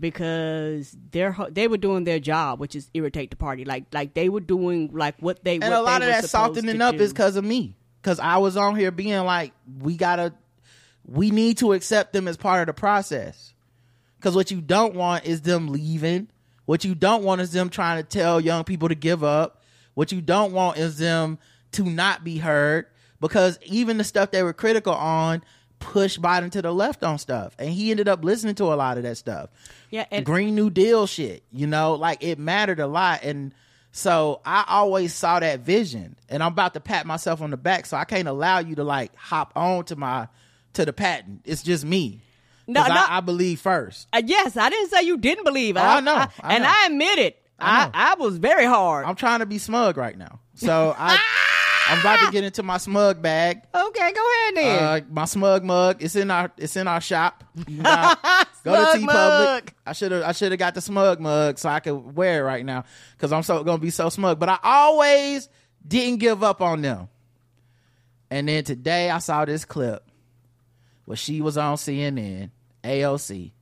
because they're they were doing their job, which is irritate the party. Like like they were doing like what they and what a lot of that softening up do. is because of me because i was on here being like we gotta we need to accept them as part of the process. Because what you don't want is them leaving. What you don't want is them trying to tell young people to give up. What you don't want is them to not be heard. Because even the stuff they were critical on pushed Biden to the left on stuff. And he ended up listening to a lot of that stuff. Yeah, and Green New Deal shit, you know, like it mattered a lot. And so I always saw that vision. And I'm about to pat myself on the back, so I can't allow you to like hop on to my to the patent. It's just me. No, no. I, I believe first. Uh, yes, I didn't say you didn't believe. Oh, I know, I and know. I admit it. I I. I, was very hard. I'm trying to be smug right now. So (laughs) I I'm about to get into my smug bag. okay, go ahead then. Uh, my smug mug. It's in our it's in our shop. You (laughs) go to Teepublic. I should have I should have got the smug mug so I could wear it right now because I'm so gonna be so smug. But I always didn't give up on them. And then today I saw this clip where she was on CNN, AOC,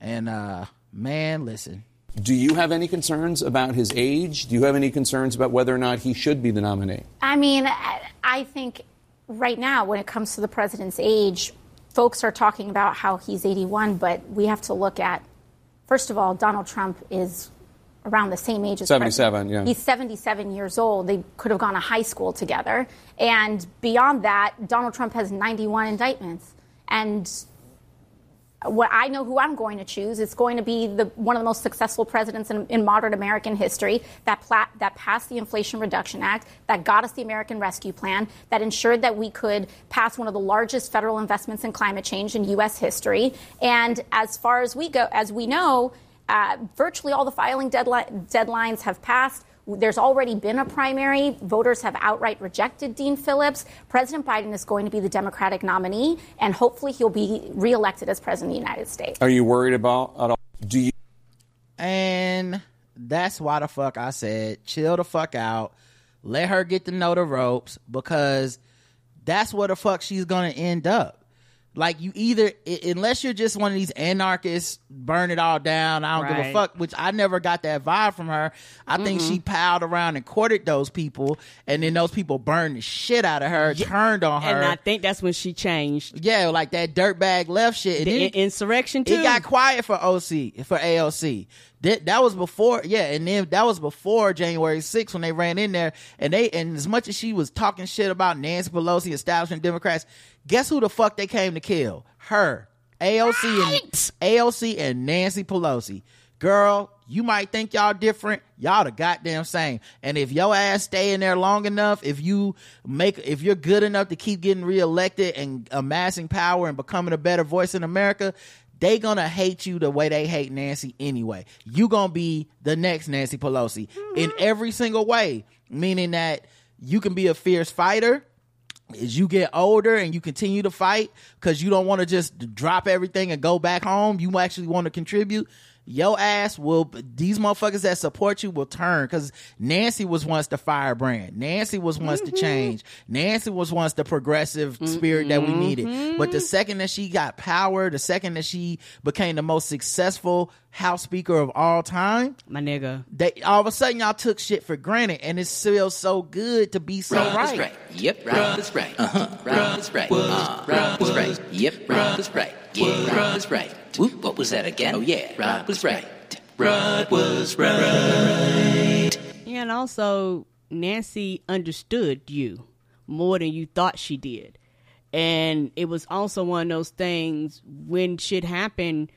and uh man, listen. Do you have any concerns about his age? Do you have any concerns about whether or not he should be the nominee? I mean, I- think right now, when it comes to the president's age, folks are talking about how he's 81, but we have to look at, first of all, Donald Trump is around the same age as 77, President. yeah. He's 77 years old. They could have gone to high school together. And beyond that, Donald Trump has 91 indictments. And what I know who I'm going to choose. It's going to be the one of the most successful presidents in, in modern American history that pla- that passed the Inflation Reduction Act, that got us the American Rescue Plan, that ensured that we could pass one of the largest federal investments in climate change in U.S. history. And as far as we go, as we know, uh, virtually all the filing deadline, deadlines have passed. There's already been a primary. Voters have outright rejected Dean Phillips. President Biden is going to be the Democratic nominee, and hopefully he'll be reelected as president of the United States. Are you worried about at all? Do you? And that's why the fuck I said, chill the fuck out. Let her get to know the ropes because that's where the fuck she's gonna end up. Like you either, i- unless you're just one of these anarchists, burn it all down. I don't give a Right. fuck. Which I never got that vibe from her. I think she piled around and courted those people, and then those people burned the shit out of her, turned on her. and I think that's when she changed yeah, like that dirtbag left shit. And the then in- insurrection too. it got quiet for OC for AOC. That that was before, yeah, and then that was before January 6th when they ran in there and they and as much as she was talking shit about Nancy Pelosi, establishment Democrats, guess who the fuck they came to kill? Her. AOC and AOC and Nancy Pelosi. Girl, you might think y'all different. Y'all the goddamn same. And if your ass stay in there long enough, if you make, if you're good enough to keep getting reelected and amassing power and becoming a better voice in America, they gonna hate you the way they hate Nancy anyway. You gonna be the next Nancy Pelosi in mm-hmm. every single way. Meaning that you can be a fierce fighter as you get older and you continue to fight because you don't want to just drop everything and go back home, you actually want to contribute. Your ass will, these motherfuckers that support you will turn because Nancy was once the firebrand. Nancy was once the change. Nancy was once the progressive spirit that we needed. But the second that she got power, the second that she became the most successful House Speaker of all time, my nigga. they all of a sudden y'all took shit for granted and it feels so good to be so Rob right. is right. Yep, Rob is right. Uh-huh. Rob is right. Uh, Rob is right. Yep, Rob is right. Yeah, Rob is right. Whoop, what was that again? Oh yeah, Rob was right. Rod was right. Yeah, and also Nancy understood you more than you thought she did. And it was also one of those things when shit happened,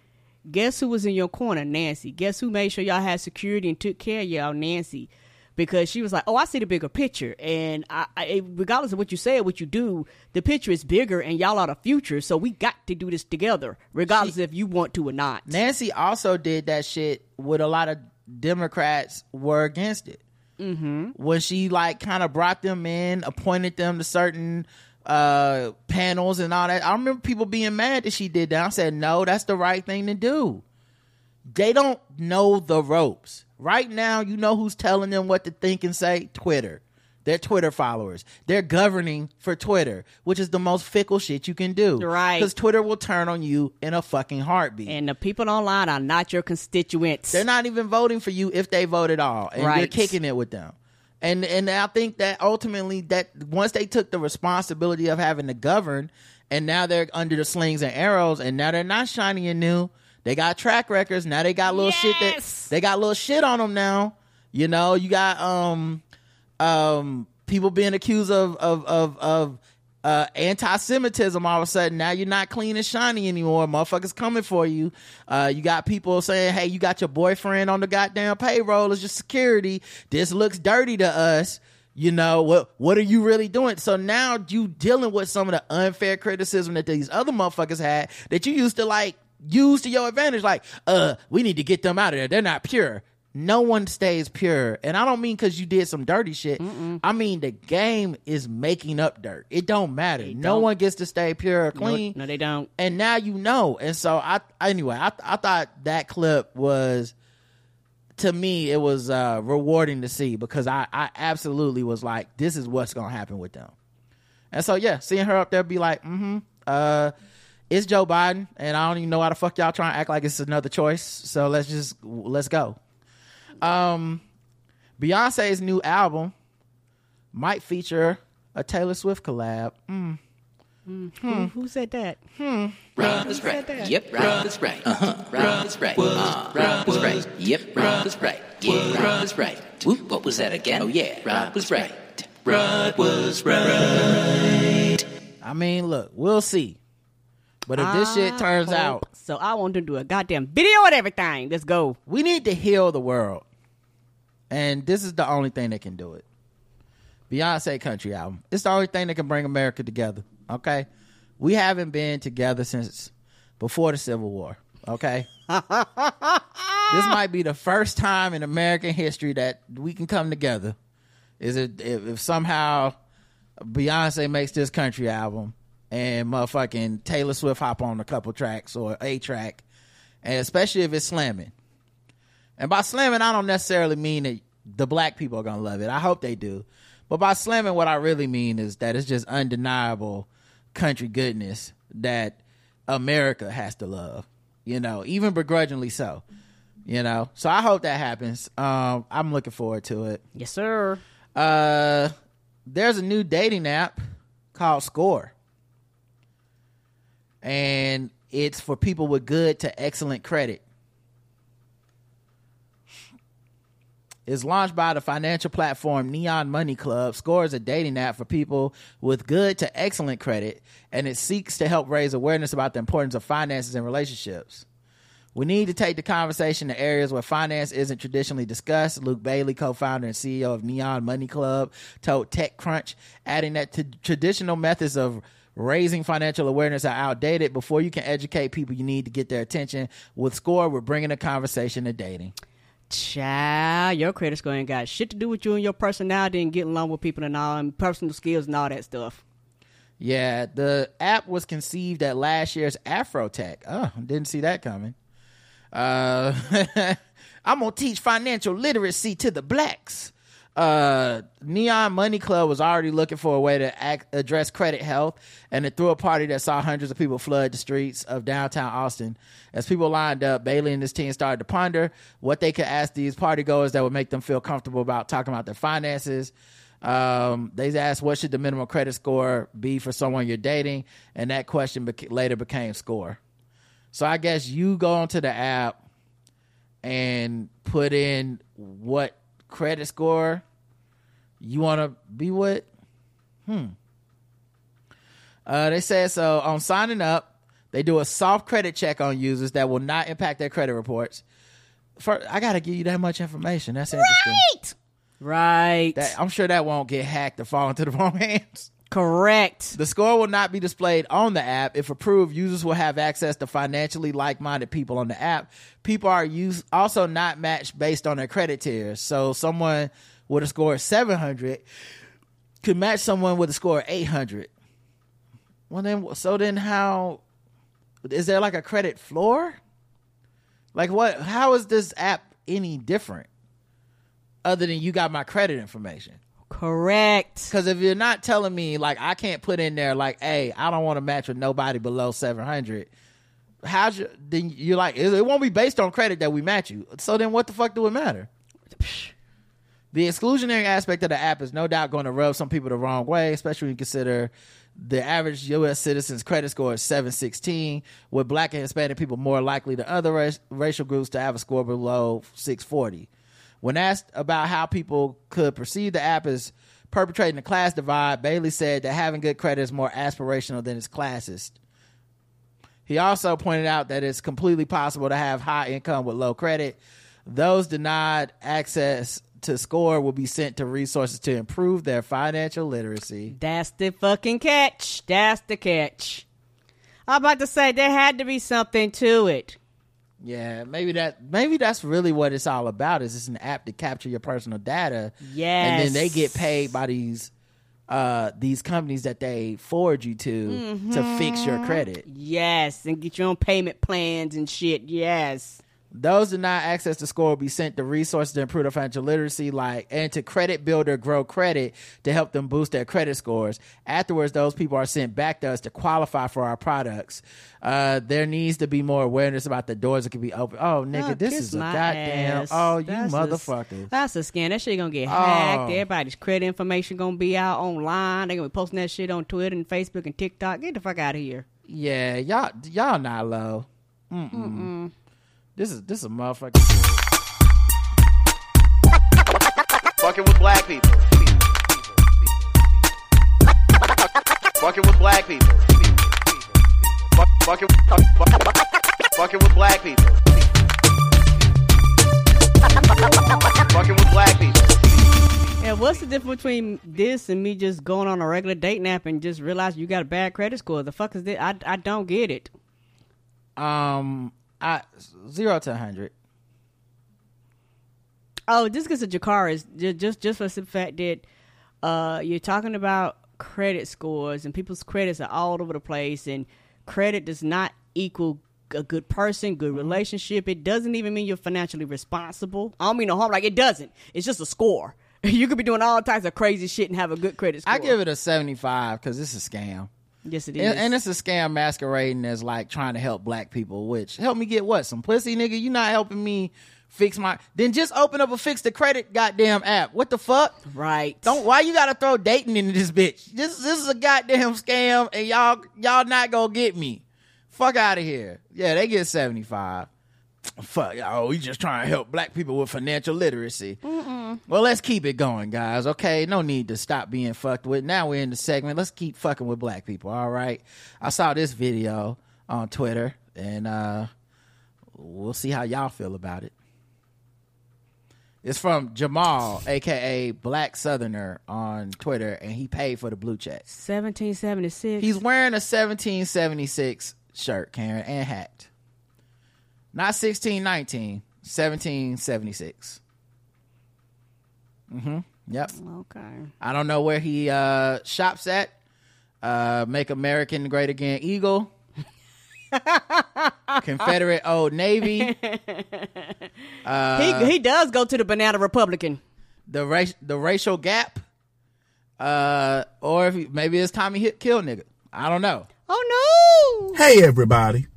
guess who was in your corner? Nancy. Guess who made sure y'all had security and took care of y'all? Nancy. Because she was like, "Oh, I see the bigger picture, and I, I, regardless of what you say or what you do, the picture is bigger, and y'all are the future. So we got to do this together, regardless if you want to or not." Nancy also did that shit with a lot of Democrats were against it. Mm-hmm. When she like kind of brought them in, appointed them to certain uh panels and all that. I remember people being mad that she did that. I said, no, that's the right thing to do. They don't know the ropes. Right now, you know who's telling them what to think and say? Twitter. They're Twitter followers. They're governing for Twitter, which is the most fickle shit you can do. Right. Because Twitter will turn on you in a fucking heartbeat. And the people online are not your constituents. They're not even voting for you if they vote at all, and you're kicking it with them. And and I think that ultimately that once they took the responsibility of having to govern and now they're under the slings and arrows, and now they're not shiny and new. They got track records. Now they got little shit that they got little shit on them now. You know, you got um um people being accused of of of of uh anti-Semitism all of a sudden. Now you're not clean and shiny anymore. Motherfuckers coming for you. Uh you got people saying, Hey, you got your boyfriend on the goddamn payroll as your security. This looks dirty to us. You know, what what are you really doing? So now you dealing with some of the unfair criticism that these other motherfuckers had that you used to like use to your advantage. Like, uh, we need to get them out of there. They're not pure. No one stays pure. And I don't mean because you did some dirty shit. I mean the game is making up dirt. It don't matter. no don't. one gets to stay pure or No, clean. no, they don't. And now you know. And so I anyway, I I thought that clip was to me it was uh rewarding to see because I I absolutely was like this is what's going to happen with them. And so yeah, seeing her up there be like, "Mm-hmm. Uh it's Joe Biden and I don't even know how the fuck y'all trying to act like it's another choice. So let's just let's go. Um Beyonce's new album might feature a Taylor Swift collab. Mm. Who, who said that? Rob is right. Yep, Rob is right. Uh huh. Rob is right. Uh, Rob is right. Yep, Rob is right. Yeah, Rob is right. Whoop, what was that again? Oh yeah, Rob was right. Rod was right. I mean, look, we'll see. But if this shit turns I out, So I want to do a goddamn video and everything. Let's go. we need to heal the world. And this is the only thing that can do it. Beyonce country album. It's the only thing that can bring America together. Okay? We haven't been together since before the Civil War. Okay? (laughs) this might be the first time in American history that we can come together. Is it if, if somehow Beyonce makes this country album and motherfucking Taylor Swift hop on a couple tracks or a track, and especially if it's slamming. And by slamming, I don't necessarily mean that the black people are gonna love it. I hope they do. But by slamming, what I really mean is that it's just undeniable country goodness that America has to love. You know, even begrudgingly so. You know, so I hope that happens. Um, I'm looking forward to it. Yes, sir. Uh, there's a new dating app called Score, and it's for people with good to excellent credit. It's launched by the financial platform Neon Money Club. Score is a dating app for people with good to excellent credit, and it seeks to help raise awareness about the importance of finances and relationships. We need to take the conversation to areas where finance isn't traditionally discussed. Luke Bailey, co-founder and CEO of Neon Money Club, told TechCrunch, adding that t- traditional methods of raising financial awareness are outdated. Before you can educate people, you need to get their attention. With Score, we're bringing the conversation to dating. Child, your credit score ain't got shit to do with you and your personality and getting along with people and all and personal skills and all that stuff. Yeah, the app was conceived at last year's Afrotech. Oh, didn't see that coming. Uh, (laughs) I'm gonna teach financial literacy to the blacks. Uh, Neon Money Club was already looking for a way to act, address credit health, and it threw a party that saw hundreds of people flood the streets of downtown Austin. As people lined up, Bailey and his team started to ponder what they could ask these party goers that would make them feel comfortable about talking about their finances. Um, they asked, "What should the minimum credit score be for someone you're dating?" And that question later became score. So I guess you go onto the app and put in what credit score you want to be with. Hmm. Uh, they said so on signing up, they do a soft credit check on users that will not impact their credit reports. For, I got to give you that much information. That's interesting. Right. Right. That, I'm sure that won't get hacked or fall into the (laughs) wrong hands. Correct. The score will not be displayed on the app. If approved, users will have access to financially like-minded people on the app. People are use, also not matched based on their credit tiers. So someone with a score of 700 could match someone with a score of 800. Well then, so then how, is there like a credit floor? Like what, how is this app any different? Other than you got my credit information. Correct. Because if you're not telling me, like, I can't put in there, like, hey, I don't want to match with nobody below 700. How's your, then you're like, it it won't be based on credit that we match you. So then what the fuck do it matter? (sighs) The exclusionary aspect of the app is no doubt going to rub some people the wrong way, especially when you consider The average U.S. citizen's credit score is 716, with black and Hispanic people more likely than other race, racial groups to have a score below 640. When asked about how people could perceive the app as perpetrating a class divide, Bailey said that having good credit is more aspirational than it's classist. He also pointed out that it's completely possible to have high income with low credit. Those denied access to score will be sent to resources to improve their financial literacy. That's the fucking catch. That's the catch. I'm about to say there had to be something to it. Yeah, maybe that maybe that's really what it's all about. Is it's an app to capture your personal data, Yes. and then they get paid by these uh these companies that they forward you to to fix your credit. Yes, and get your own payment plans and shit. Yes. Those denied access to score will be sent to resources to improve their financial literacy, like and to Credit Builder Grow Credit to help them boost their credit scores. Afterwards, those people are sent back to us to qualify for our products. Uh, there needs to be more awareness about the doors that can be open. Oh, nigga, Oh, this is a goddamn. ass. Oh, you That's a- motherfuckers. that's a scam. That shit gonna get hacked. Oh. Everybody's credit information gonna be out online. They gonna be posting that shit on Twitter and Facebook and TikTok. Get the fuck out of here. Yeah, y'all, y'all not low. Mm-mm. This is this is a motherfucking. shit. Fucking with black people. Fucking with black people. Fuck- Fucking fuck- fuck- fucking with black people. Fucking with black people. And what's the difference between this and me just going on a regular date nap and just realize you got a bad credit score? The fuck is this? I, I don't get it. Um, I zero to hundred. Oh, just because of Jakar is just just just for the fact that uh, you're talking about credit scores and people's credits are all over the place, and credit does not equal a good person, good relationship. It doesn't even mean you're financially responsible. I don't mean no harm. Like it doesn't. It's just a score. (laughs) you could be doing all types of crazy shit and have a good credit score. I give it a seventy-five because it's a scam. Yes, it is. And, and it's a scam masquerading as like trying to help black people, which help me get what? Some pussy nigga? You not helping me fix my then just open up a fix the credit goddamn app. What the fuck? right. Don't why you gotta throw dating into this bitch? This this is a goddamn scam and y'all y'all not gonna get me. Fuck out of here. Yeah, they get 75. Fuck, oh, we just trying to help black people with financial literacy. Well, let's keep it going, guys. Okay, no need to stop being fucked with. Now we're in the segment. Let's keep fucking with black people. All right. I saw this video on Twitter, and uh we'll see how y'all feel about it. It's from Jamal, aka Black Southerner, on Twitter, and he paid for the blue check. 1776. He's wearing a 1776 shirt, Karen, and hat. Not 1619, 1776. Mm-hmm. Yep. okay. I don't know where he uh shops at. Uh Make American Great Again Eagle. (laughs) Confederate Old Navy. (laughs) he he does go to the Banana Republican. The race the racial gap. Uh or if he, maybe it's Tommy Hit Kill nigga. I don't know. Oh no! Hey everybody.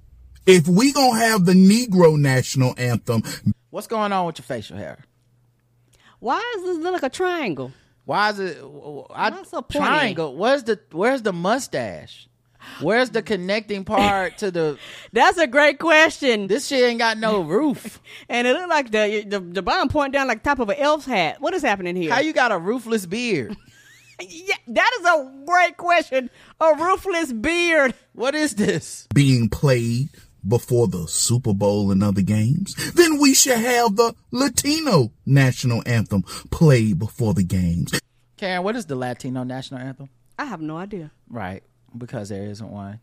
If we gonna have the Negro national anthem, What's going on with your facial hair? Why does this look like a triangle? Why is it? I, Why so triangle. Where's the Where's the mustache? Where's the connecting part to the? (laughs) That's a great question. This shit ain't got no roof. (laughs) And it looked like the the, the bottom point down like top of an elf's hat. What is happening here? How you got a roofless beard? (laughs) yeah, that is a great question. A roofless beard. What is this? being played before the Super Bowl and other games, then we should have the Latino national anthem played before the games. Karen, what is the Latino national anthem? I have no idea. Right, because there isn't one.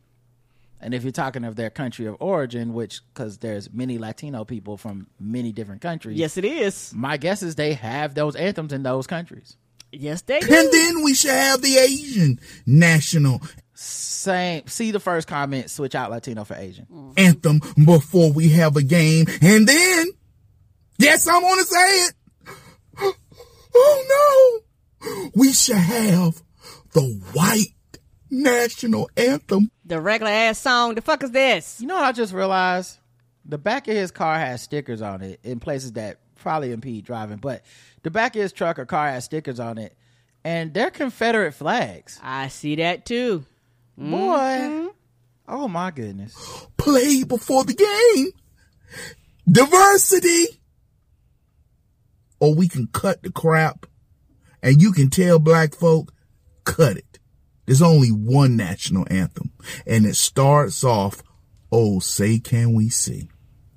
And if you're talking of their country of origin, which because there's many Latino people from many different countries, Yes, it is. my guess is they have those anthems in those countries. Yes, they do. And then we should have the Asian national Same. See the first comment. Switch out Latino for Asian. Mm. anthem before we have a game. And then, yes, I'm gonna say it. (gasps) Oh no! We should have the white national anthem. The regular ass song. The fuck is this? You know what I just realized? The back of his car has stickers on it in places that probably impede driving, but the back of his truck or car has stickers on it, and they're Confederate flags. I see that too. Boy. Oh my goodness. Play before the game. Diversity. Or we can cut the crap and you can tell black folk, cut it. There's only one national anthem and it starts off, oh, say can we see.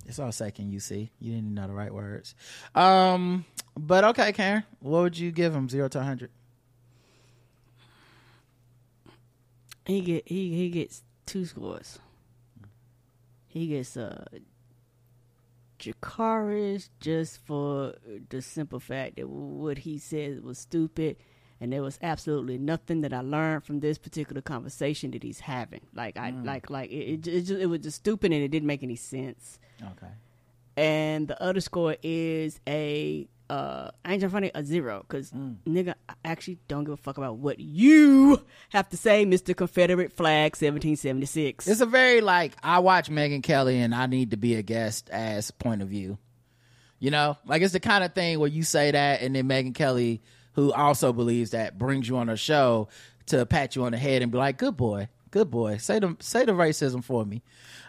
It's all second you see. You didn't know the right words. Um, but okay, Karen, what would you give him zero to hundred? He get he he gets two scores. He gets uh Jakari's just for the simple fact that what he said was stupid and there was absolutely nothing that I learned from this particular conversation that he's having. Like I like like it it, it, just, it was just stupid and it didn't make any sense. Okay. And the other score is a uh I ain't trying funny a zero because nigga I actually don't give a fuck about what you have to say, Mister Confederate Flag, seventeen seventy six. It's a very like I watch Megyn Kelly and I need to be a guest as point of view. You know, like it's the kind of thing where you say that and then Megyn Kelly, who also believes that, brings you on her show to pat you on the head and be like, "Good boy, good boy." Say the say the racism for me.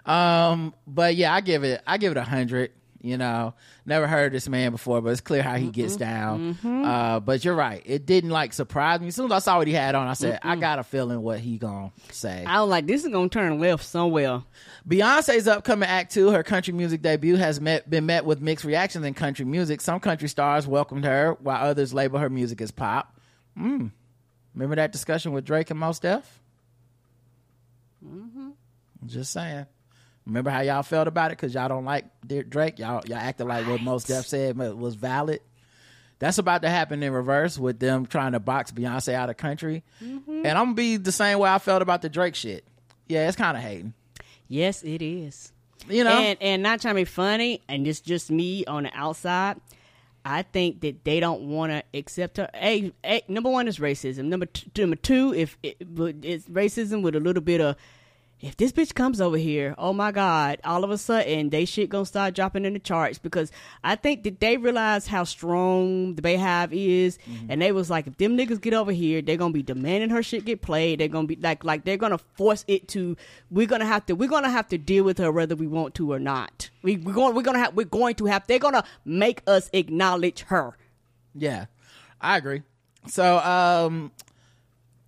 Um, but yeah, I give it I give it a hundred. You know, never heard this man before, but it's clear how he gets down. Uh, but you're right; it didn't like surprise me. As soon as I saw what he had on, I said, "I got a feeling what he gonna say." I was like, this is gonna turn left somewhere. Beyonce's upcoming Act Two, her country music debut, has met, been met with mixed reactions in country music. Some country stars welcomed her, while others label her music as pop. Mm. Remember that discussion with Drake and Mos Def? Mm-hmm. Just saying. Remember how y'all felt about it because y'all don't like Drake? Y'all y'all acted like what Mos Def said was valid. That's about to happen in reverse with them trying to box Beyonce out of country. Mm-hmm. And I'm gonna be the same way I felt about the Drake shit. Yeah, it's kind of hating. Yes, it is. You know? and and not trying to be funny, and it's just me on the outside. I think that they don't want to accept her. A, a number one is racism. Number two, number two, if it, it's racism with a little bit of, if this bitch comes over here, oh my god, all of a sudden they shit gonna start dropping in the charts because I think that they realize how strong the BeyHive is, and they was like, if them niggas get over here, they're gonna be demanding her shit get played. They're gonna be like, like they're gonna force it to. We're gonna have to. We're gonna have to deal with her whether we want to or not. We we're going. We're gonna have. We're going to have. They're gonna make us acknowledge her. Yeah, I agree. So, um,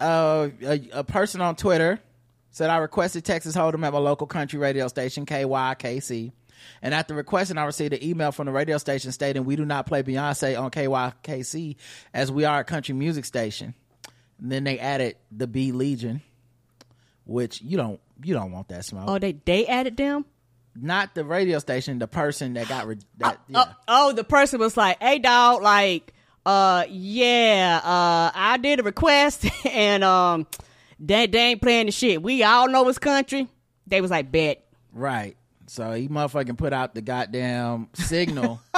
uh, a, a person on Twitter said, I requested Texas Hold'em at my local country radio station, KYKC. And after requesting, I received an email from the radio station stating we do not play Beyonce on KYKC as we are a country music station. And then they added the Bey Legion, which you don't you don't want that smoke. Oh, they they added them. Not the radio station, the person that got re- that. Oh, oh, the person was like, "Hey, dog, like, uh, yeah, uh, I did a request, (laughs) and um, they they ain't playing the shit. We all know it's country." They was like, "Bet." Right. So he motherfucking put out the goddamn signal. (laughs)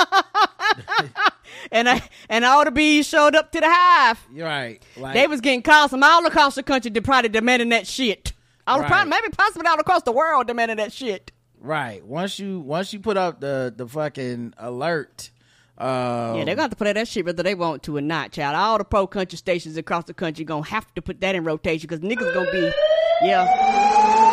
and I and all the bees showed up to the hive. You're right. Like, they was getting calls from all across the country. They probably demanding that shit. All Right. probably, maybe possibly all across the world demanding that shit. right. Once you once you put up the the fucking alert. Uh, yeah, they're gonna have to play that shit whether they want to or not, child. All the pro country stations across the country gonna have to put that in rotation because niggas gonna be, yeah.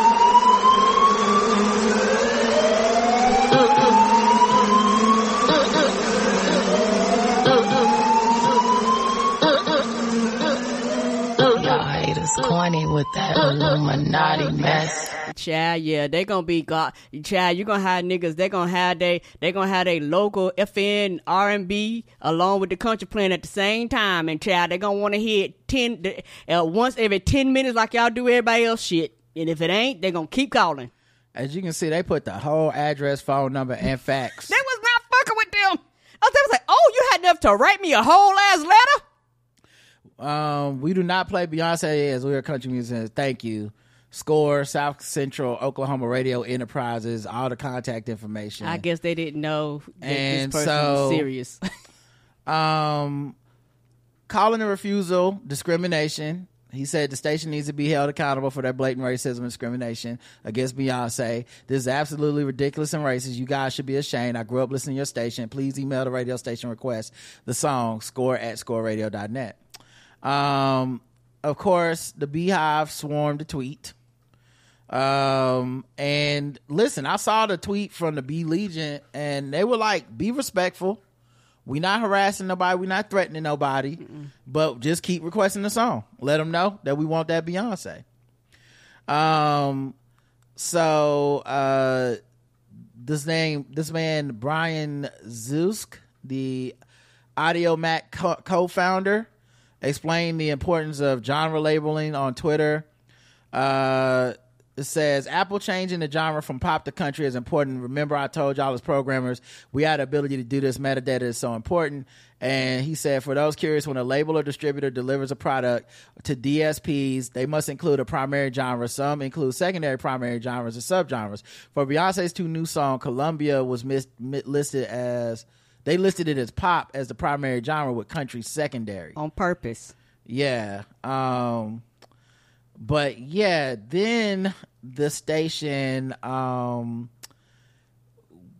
Corny with that Illuminati (laughs) mess. Child, yeah, they gonna be God. Chad, you gonna have niggas. They gonna have they. They gonna have a local FN R and B along with the country playing at the same time. And Chad, they gonna want to hear ten uh, once every ten minutes like y'all do everybody else shit. And if it ain't, they gonna keep calling. As you can see, they put the whole address, phone number, and fax. They was not fucking with them. I was, they was like, oh, you had enough to write me a whole ass letter. Um, we do not play Beyonce as we are country music. Thank you. Score South Central Oklahoma Radio Enterprises. All the contact information. I guess they didn't know that And this person so- was serious. (laughs) Um, calling a refusal discrimination. He said the station needs to be held accountable for their blatant racism and discrimination against Beyonce. This is absolutely ridiculous and racist. You guys should be ashamed. I grew up listening to your station. Please email the radio station request the song score at scoreradio.net. Um, of course, the BeyHive swarmed the tweet. Um, and listen, I saw the tweet from the Bey Legion, and they were like, "Be respectful. We're not harassing nobody. We're not threatening nobody, but just keep requesting the song. Let them know that we want that Beyonce." Um, so uh, this name, this man Brian Zisook, the Audiomack co- co-founder, explained the importance of genre labeling on Twitter. Uh, it says Apple changing the genre from pop to country is important. Remember, I told y'all as programmers, we had the ability to do this. Metadata is so important. And he said, for those curious, when a label or distributor delivers a product to DSPs, they must include a primary genre. Some include secondary primary genres and subgenres. For Beyonce's two new song, Columbia was mis- mi- listed as they listed it as pop as the primary genre with country secondary on purpose. Yeah. Um but yeah, then the station um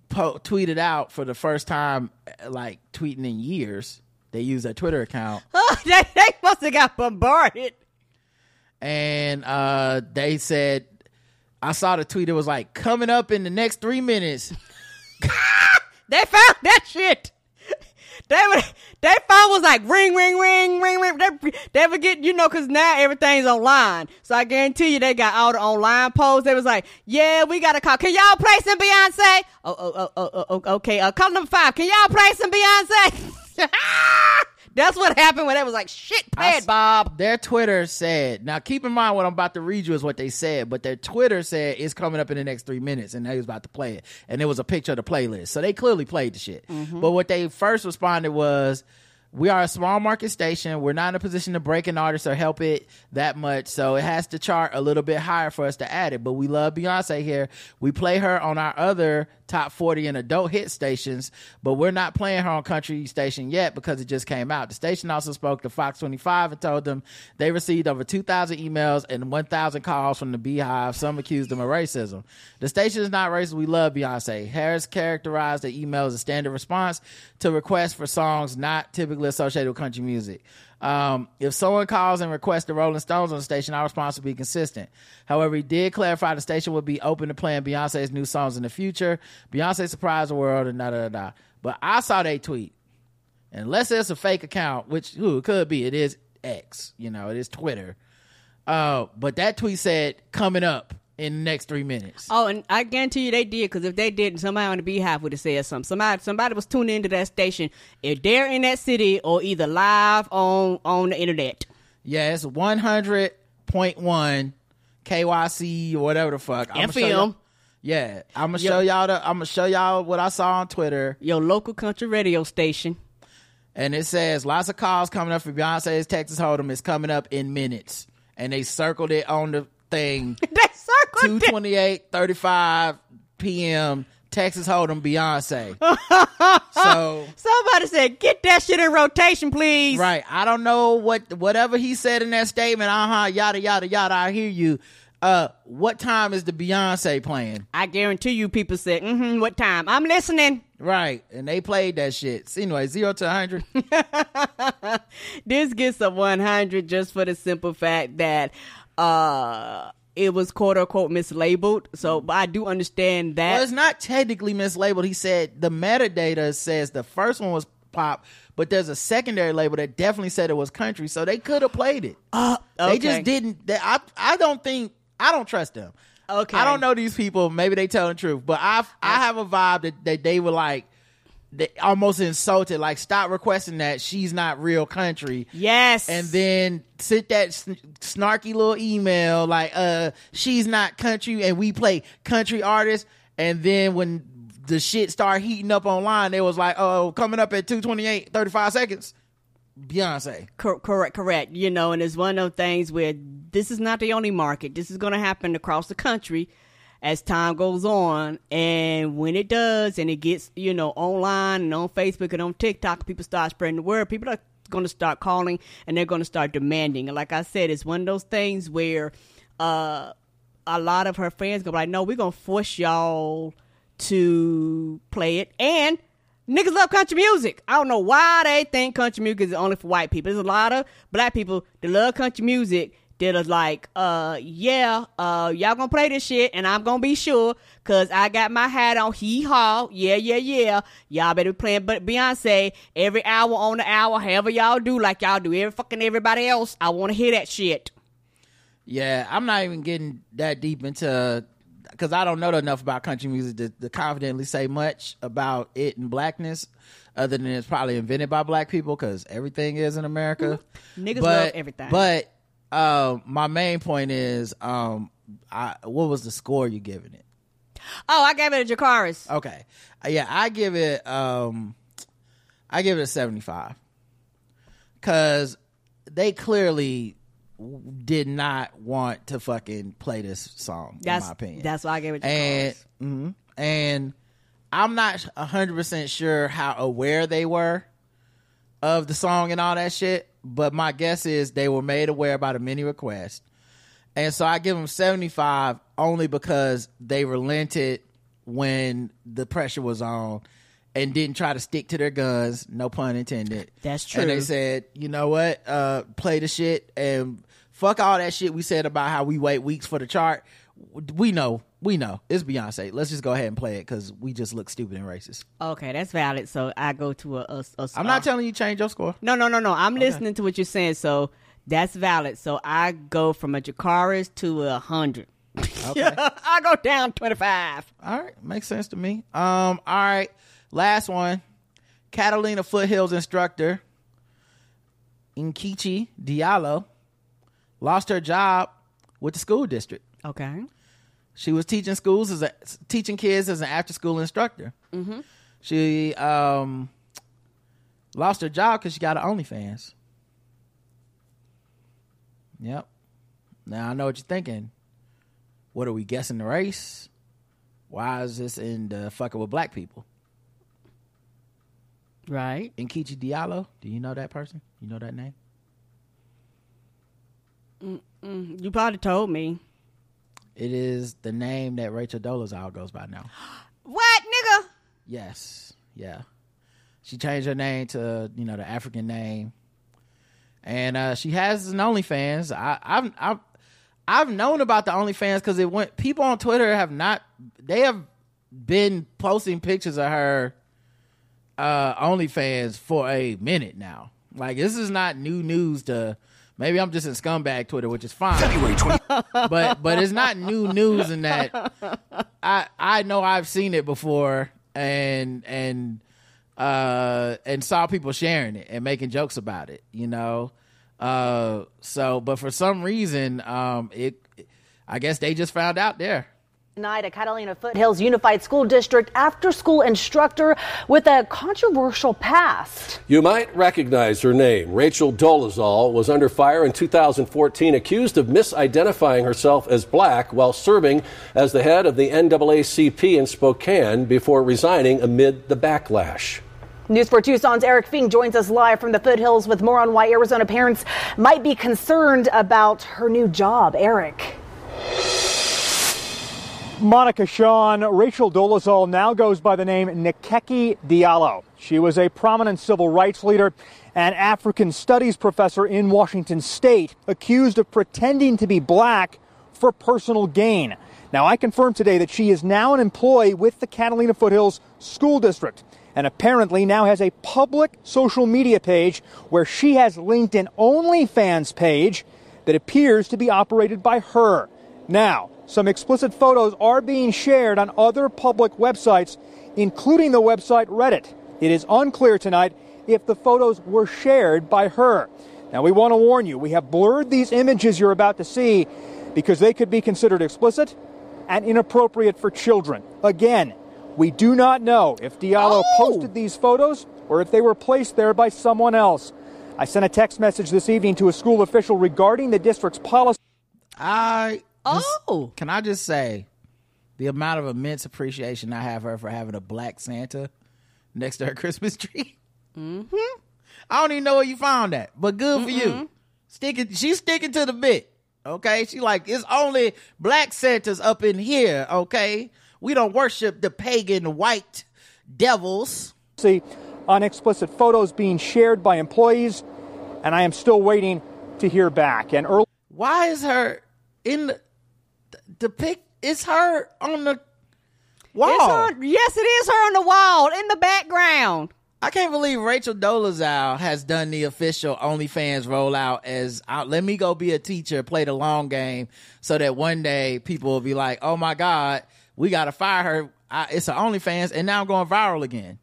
po- tweeted out for the first time like tweeting in years. They used their Twitter account (laughs) they, they must have got bombarded. and uh they said I saw the tweet it was like coming up in the next 3 minutes. (laughs) They found that shit. (laughs) They would, their phone was like ring, ring, ring, ring, ring. They, they would get, you know, cause now everything's online. So I guarantee you they got all the online posts. They was like, yeah, we got to call. Can y'all play some Beyonce? Oh, oh, oh, oh, oh okay. Uh, call number five. Can y'all play some Beyonce? (laughs) That's what happened when they was like, shit, it, Bob. Their Twitter said, now keep in mind what I'm about to read you is what they said, but their Twitter said it's coming up in the next three minutes and they was about to play it. And there was a picture of the playlist. So they clearly played the shit. Mm-hmm. But what they first responded was, we are a small market station. We're not in a position to break an artist or help it that much. So it has to chart a little bit higher for us to add it. But we love Beyonce here. We play her on our other top 40 and adult hit stations, but we're not playing her on country station yet because it just came out. The station also spoke to Fox 25 and told them they received over 2,000 emails and 1,000 calls from the BeyHive. Some accused them of racism. The station is not racist. We love Beyonce. Harris characterized the email as a standard response to requests for songs not typically associated with country music. Um, if someone calls and requests the Rolling Stones on the station, our response will be consistent. However, he did clarify the station would be open to playing Beyonce's new songs in the future. Beyonce surprised the world and da da da. But I saw they tweet, and unless it's a fake account, which it could be, it is X. You know, it is Twitter. Uh, but that tweet said coming up in the next three minutes. Oh, and I guarantee you they did because if they didn't, somebody on the BeyHive would have said something. Somebody, somebody was tuning into that station. If they're in that city or either live on on the internet. Yeah, it's one hundred point one KYC or whatever the fuck. I'ma FM. Yeah, I'm gonna show y'all the. I'm gonna show y'all what I saw on Twitter. Your local country radio station. and it says lots of calls coming up for Beyonce's Texas Hold'em is coming up in minutes, and they circled it on the thing. (laughs) they circled 228 35 p.m. Texas Hold'em Beyonce. (laughs) so Somebody said, "Get that shit in rotation, please." right, I don't know what whatever he said in that statement. Uh huh. Yada yada yada. I hear you. Uh, what time is the Beyonce playing? I guarantee you, people said, "Mm-hmm." What time? I'm listening. Right, and they played that shit. So anyway, zero to hundred. (laughs) this gets a 100 just for the simple fact that uh it was quote unquote mislabeled. So but I do understand that. Well, it's not technically mislabeled. He said the metadata says the first one was pop, but there's a secondary label that definitely said it was country, so they could have played it. Uh, They just didn't. They, I I don't think I don't trust them. Okay. I don't know these people. Maybe they tell the truth, but I I have a vibe that, that they were like. They almost insulted, like stop requesting that she's not real country. Yes, and then sent that sn- snarky little email like, uh, she's not country, and we play country artists. And then when the shit started heating up online, it was like, oh, coming up at 228, 35 seconds, Beyonce. Cor- correct, correct. You know, and it's one of those things where this is not the only market. This is going to happen across the country as time goes on. And when it does, and it gets, you know, online and on Facebook and on TikTok, people start spreading the word. People are going to start calling and they're going to start demanding. And like I said, it's one of those things where uh, a lot of her fans go like, no, we're going to force y'all to play it. And Niggas love country music. I don't know why they think country music is only for white people. There's a lot of black people that love country music that are like, uh, yeah, uh, y'all gonna play this shit, and I'm gonna be sure, cause I got my hat on. Hee haw, yeah, yeah, yeah. Y'all better be playing, but Beyonce every hour on the hour, however y'all do, like y'all do every fucking everybody else. I want to hear that shit. Yeah, I'm not even getting that deep into because I don't know enough about country music to, to confidently say much about it and blackness, other than it's probably invented by black people because everything is in America. Niggas but, love everything. But um, my main point is, um, I, what was the score you giving it? Oh, I gave it a Jakaris. Okay, Uh, yeah, I give it, um, I give it a seventy-five because they clearly did not want to fucking play this song. That's in my opinion. That's why I gave it and mhm. and I'm not hundred percent sure how aware they were of the song and all that shit. But my guess is they were made aware about the mini request. and so I give them 75 only because they relented when the pressure was on. And didn't try to stick to their guns, no pun intended. That's true. And they said, you know what, uh, play the shit and fuck all that shit we said about how we wait weeks for the chart. We know, we know. It's Beyonce. Let's just go ahead and play it because we just look stupid and racist. Okay, that's valid. So I go to a. a, a I'm not telling you change your score. No, no, no, no. I'm listening to what you're saying. So that's valid. So I go from a Jakaris to a hundred. Okay. (laughs) I go down twenty five. All right, makes sense to me. Um, all right, last one. Catalina Foothills instructor Nkechi Diallo lost her job with the school district. Okay. She was teaching schools as a teaching kids as an after school instructor. Mm-hmm. She um lost her job because she got an OnlyFans. Yep. Now I know what you're thinking. What are we guessing the race? Why is this in the fucking with black people? Right. Nkechi Diallo. Do you know that person? You know that name? Mm, you probably told me. It is the name that Rachel Dolezal goes by now. (gasps) What, nigga? Yes. Yeah. She changed her name to, you know, the African name. And uh she has an OnlyFans. I I've I've I've known about the OnlyFans because it went people on Twitter have not they have been posting pictures of her uh OnlyFans for a minute now. Like this is not new news to maybe I'm just in scumbag Twitter, which is fine. February 20 (laughs) but but it's not new news in that I I know I've seen it before and and uh and saw people sharing it and making jokes about it, you know. Uh so but for some reason um it I guess they just found out there. Tonight, a Catalina Foothills Unified School District after school instructor with a controversial past. You might recognize her name. Rachel Dolezal was under fire in 2014, accused of misidentifying herself as black while serving as the head of the NAACP in Spokane before resigning amid the backlash. News for Tucson's Eric Fink joins us live from the foothills with more on why Arizona parents might be concerned about her new job. Eric. Monica Sean, Rachel Dolezal now goes by the name Nkechi Diallo. She was a prominent civil rights leader and African studies professor in Washington state, accused of pretending to be black for personal gain. Now, I confirmed today that she is now an employee with the Catalina Foothills School District and apparently now has a public social media page where she has linked an OnlyFans page that appears to be operated by her. Now, some explicit photos are being shared on other public websites, including the website Reddit. It is unclear tonight if the photos were shared by her. Now, we want to warn you, we have blurred these images you're about to see because they could be considered explicit and inappropriate for children. Again, we do not know if Diallo oh! posted these photos or if they were placed there by someone else. I sent a text message this evening to a school official regarding the district's policy. I oh, can I just say the amount of immense appreciation I have her for having a black Santa next to her (laughs) Christmas tree. Mm-hmm. I don't even know where you found that, but good for you. Sticking, she's sticking to the bit. Okay, she like it's only black Santas up in here. Okay, we don't worship the pagan white devils. See on explicit photos being shared by employees, and I am still waiting to hear back. And early. Why is her in the the pic? It's her on the wall. It's her, yes, it is her on the wall in the background. I can't believe Rachel Dolezal has done the official OnlyFans rollout as uh, let me go be a teacher, play the long game, so that one day people will be like, "Oh my God, we got to fire her." I, it's an OnlyFans, and now I'm going viral again.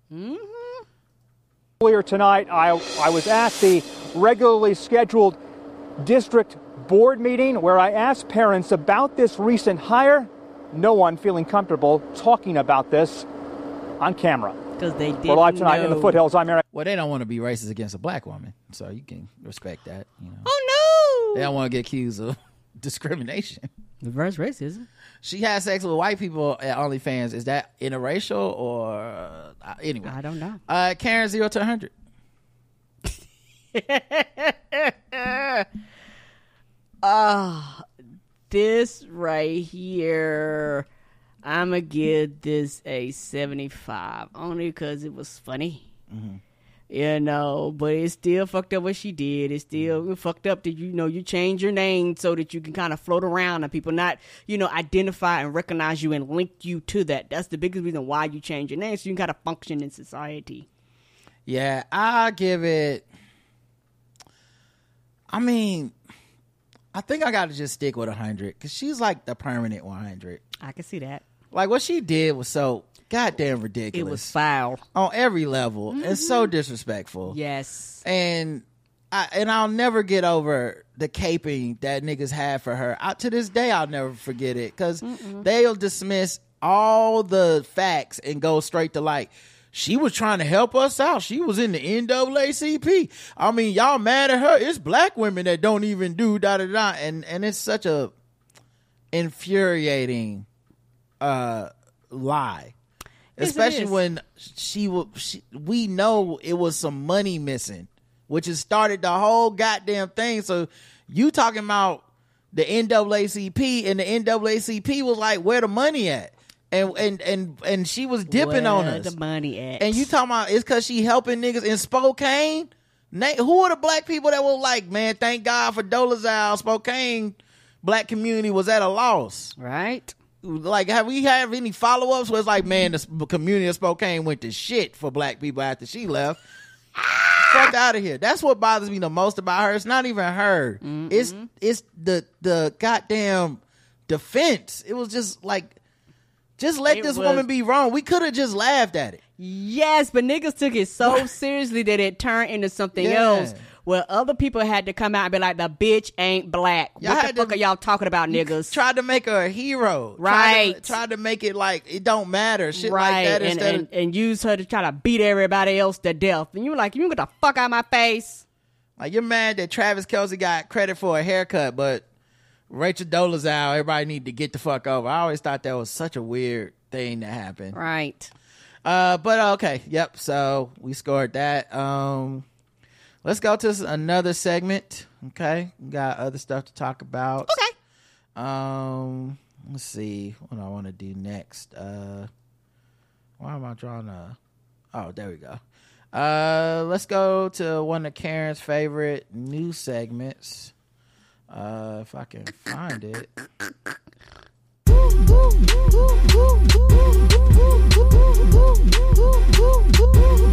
Earlier tonight, I, I was at the regularly scheduled district board meeting where I asked parents about this recent hire. No one feeling comfortable talking about this on camera. Because they We're live tonight in the foothills. I'm Eric. Well, they don't want to be racist against a black woman, so you can respect that. You know, Oh no! they don't want to get accused of (laughs) discrimination. Reverse racism. She had sex with white people at OnlyFans. Is that interracial or uh, anyway? I don't know. Uh, Karen zero to hundred. (laughs) Ah, this right here, I'ma give this a seventy-five only because it was funny. You know, but it still fucked up what she did. It still fucked up that you know you change your name so that you can kind of float around and people not you know identify and recognize you and link you to that. That's the biggest reason why you change your name so you can kind of function in society. Yeah, I give it. I mean, I think I got to just stick with hundred because she's like the permanent one hundred. I can see that. Like what she did was so goddamn ridiculous. It was foul on every level and mm-hmm. so disrespectful. Yes, and I and I'll never get over the caping that niggas had for her. I, to this day, I'll never forget it because they'll dismiss all the facts and go straight to like. She was trying to help us out. She was in the NAACP. I mean, y'all mad at her? It's black women that don't even do da da da, and and it's such a infuriating uh lie Yes, especially when she will she, we know it was some money missing which has started the whole goddamn thing so you talking about the NAACP and the NAACP was like where the money at and and and and she was dipping on us. the money at? and you talking about it's cause she helping niggas in Spokane? Na- who are the black people that were like man thank God for Dolezal Spokane black community was at a loss. Right. Like have we have any follow-ups where it's like man the community of spokane went to shit for black people after she left. (laughs) Fuck out of here. That's what bothers me the most about her. It's not even her. It's it's the the goddamn defense. It was just like just let It this was- woman be wrong we could have just laughed at it Yes, but niggas took it so (laughs) seriously that it turned into something Yeah. else. Where other people had to come out and be like, "The bitch ain't black." Y'all what the fuck to- are y'all talking about, niggas? tried to make her a hero tried Right. to, tried to make it like it don't matter shit right, like that and, and, of and use her to try to beat everybody else to death. And you were like, "You get the fuck out of my face." Like you're mad that Travis Kelce got credit for a haircut, but Rachel Dolezal, everybody need to get the fuck over. I always thought that was such a weird thing to happen. Right. Uh, but okay, yep. So we scored that. Um, let's go to another segment. Okay, we got other stuff to talk about. Okay. Um, let's see what I want to do next. Uh, why am I drawing a? Oh, there we go. Uh, let's go to one of Karen's favorite news segments. Uh, if I can find it.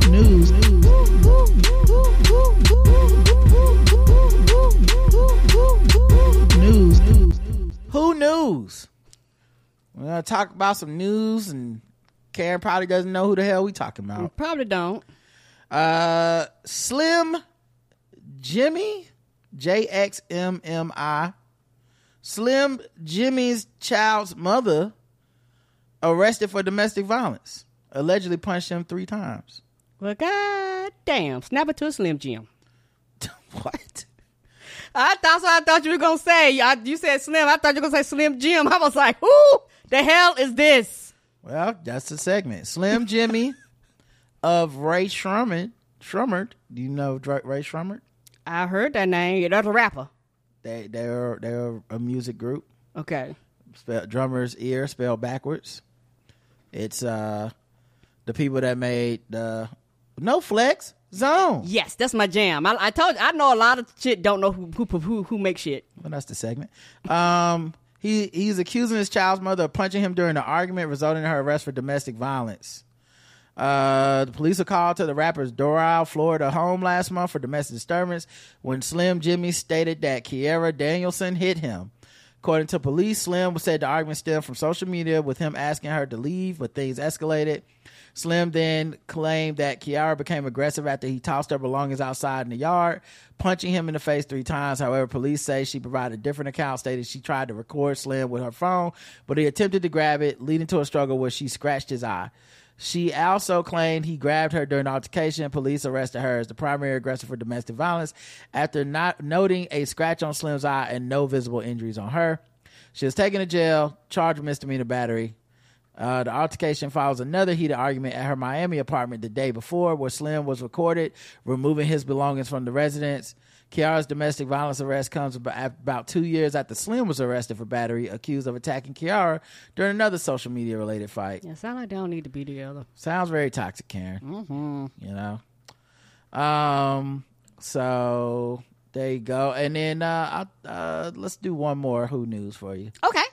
News. News. Who news? We're gonna talk about some news, and Karen probably doesn't know who the hell we talking about. Probably don't. Uh, Slim Jxmmi, J X M M I, Slim Jxmmi's child's mother arrested for domestic violence. Allegedly punched him three times. Well, god damn, snap it to a Slim Jim. (laughs) what? I thought so. I thought you were gonna say. I, you said Slim. I thought you were gonna say Slim Jim. I was like, who the hell is this? Well, that's the segment. Slim Jxmmi (laughs) of Rae Sremmurd. Sremmurd. Do you know Rae Sremmurd? I heard that name. Yeah, that's a rapper. They they're they're a music group. Okay. Spell, drummer's ear spelled backwards. It's uh the people that made the No Flex. Zone. Yes, that's my jam. I, I told you, I know a lot of shit. Don't know who who who, who makes shit. Well, that's the segment. Um, he he's accusing his child's mother of punching him during the argument, resulting in her arrest for domestic violence. Uh, the police were called to the rapper's Doral, Florida home last month for domestic disturbance when Slim Jxmmi stated that Kiera Danielson hit him. According to police, Slim said the argument stemmed from social media with him asking her to leave, but things escalated. Slim then claimed that Kiara became aggressive after he tossed her belongings outside in the yard, punching him in the face three times. However, police say she provided a different account, stating she tried to record Slim with her phone, but he attempted to grab it, leading to a struggle where she scratched his eye. She also claimed he grabbed her during altercation. Police arrested her as the primary aggressor for domestic violence after not noting a scratch on Slim's eye and no visible injuries on her. She was taken to jail, charged with misdemeanor battery. Uh, the altercation follows another heated argument at her Miami apartment the day before, where Slim was recorded removing his belongings from the residence. Kiara's domestic violence arrest comes about, two years after Slim was arrested for battery, accused of attacking Kiara during another social media related fight. Yeah, sound like they don't need to be together. Sounds very toxic, Karen. Mm-hmm. You know. Um. So there you go, and then uh, I, uh, let's do one more Who news for you. Okay.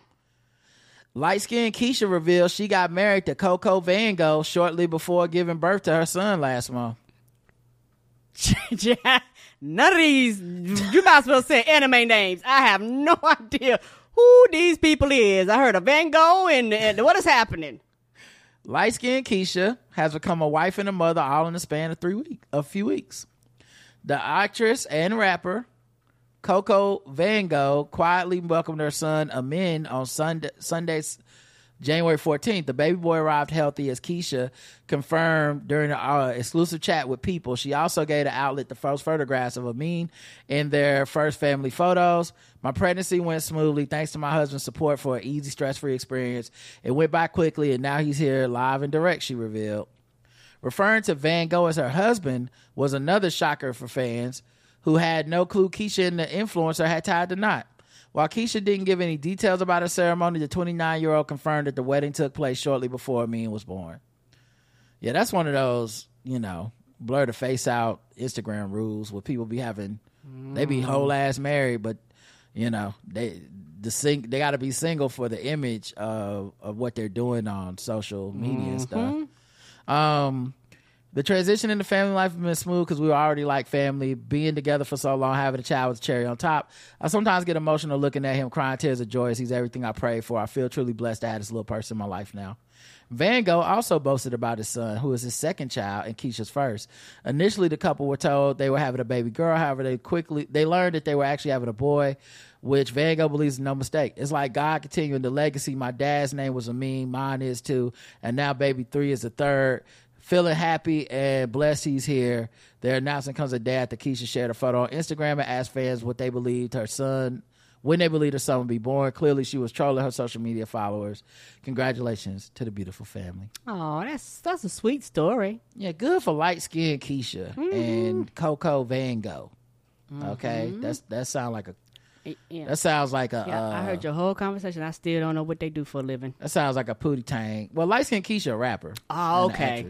Light skinned Keisha reveals she got married to Coco Van Gogh shortly before giving birth to her son last month. (laughs) None of these, you might as well say anime names. I have no (laughs) idea who these people is. I heard of Van Gogh and, and what is happening. Light skinned Keisha has become a wife and a mother all in the span of three weeks, a few weeks. The actress and rapper Coco Van Gogh quietly welcomed her son Amin on Sunday, Sunday's January 14th. The baby boy arrived healthy as Keisha confirmed during uh, exclusive chat with People. She also gave the outlet the first photographs of Amin in their first family photos. My pregnancy went smoothly thanks to my husband's support for an easy, stress free experience. It went by quickly, and now he's here live and direct, she revealed. Referring to Van Gogh as her husband was another shocker for fans who had no clue Keisha and the influencer had tied the knot. While Keisha didn't give any details about her ceremony, the 29 year old confirmed that the wedding took place shortly before Amin was born. Yeah, that's one of those, you know, blur the face out Instagram rules where people be having, they be whole ass married, but, you know, they, the sing, they got to be single for the image of, of what they're doing on social media and stuff. Um, the transition into family life has been smooth because we were already like family. Being together for so long, having a child with a cherry on top. I sometimes get emotional looking at him, crying tears of joy as he's everything I prayed for. I feel truly blessed to have this little person in my life now. Van Gogh also boasted about his son, who is his second child and Keisha's first. Initially, the couple were told they were having a baby girl. However, they quickly they learned that they were actually having a boy, which Van Gogh believes is no mistake. It's like God continuing the legacy. My dad's name was Amin, mine is too, and now baby three is the third. Feeling happy and blessed he's here. Their announcement comes a day after Keisha shared a photo on Instagram and asked fans what they believed her son, when they believed her son would be born. Clearly, she was trolling her social media followers. Congratulations to the beautiful family. Oh, that's that's a sweet story. Yeah, good for light skinned Keisha and Coco Van Gogh. Okay, Mhm. that's that sounds like a Yeah. that sounds like a. Yeah, uh, I heard your whole conversation. I still don't know what they do for a living. That sounds like a pootie tang. Well, light skinned Keisha, a rapper. Oh, okay.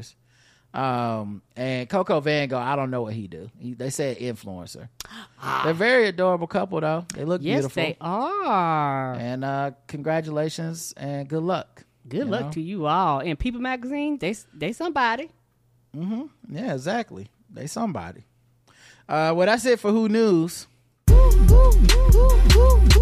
Actress. Um, and Coco Van Gogh, I don't know what he do. He, they said influencer. (gasps) They're very adorable couple though. They look Yes, beautiful. they are. And uh, congratulations and good luck. Good luck know? to you all. And People Magazine, they they somebody. Mm-hmm. Yeah, exactly. They somebody. Uh, well, that's it for Who News. News.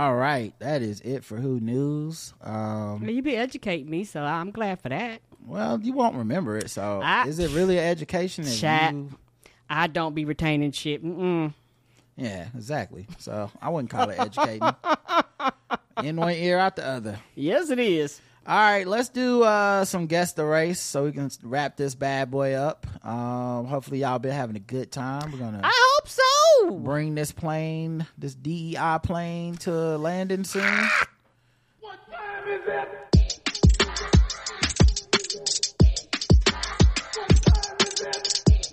All right, that is it for Who News. Um, Well, you be educating me, so I'm glad for that. well, you won't remember it, so I- is it really an education? Chat. you- I don't be retaining shit. Mm-mm. Yeah, exactly. So I wouldn't call it educating. (laughs) In one ear, out the other. Yes, it is. All right, let's do uh, some guess the race so we can wrap this bad boy up. Um, hopefully, y'all been having a good time. We're gonna I hope so. bring this plane, this DEI plane, to landing soon. What time is it?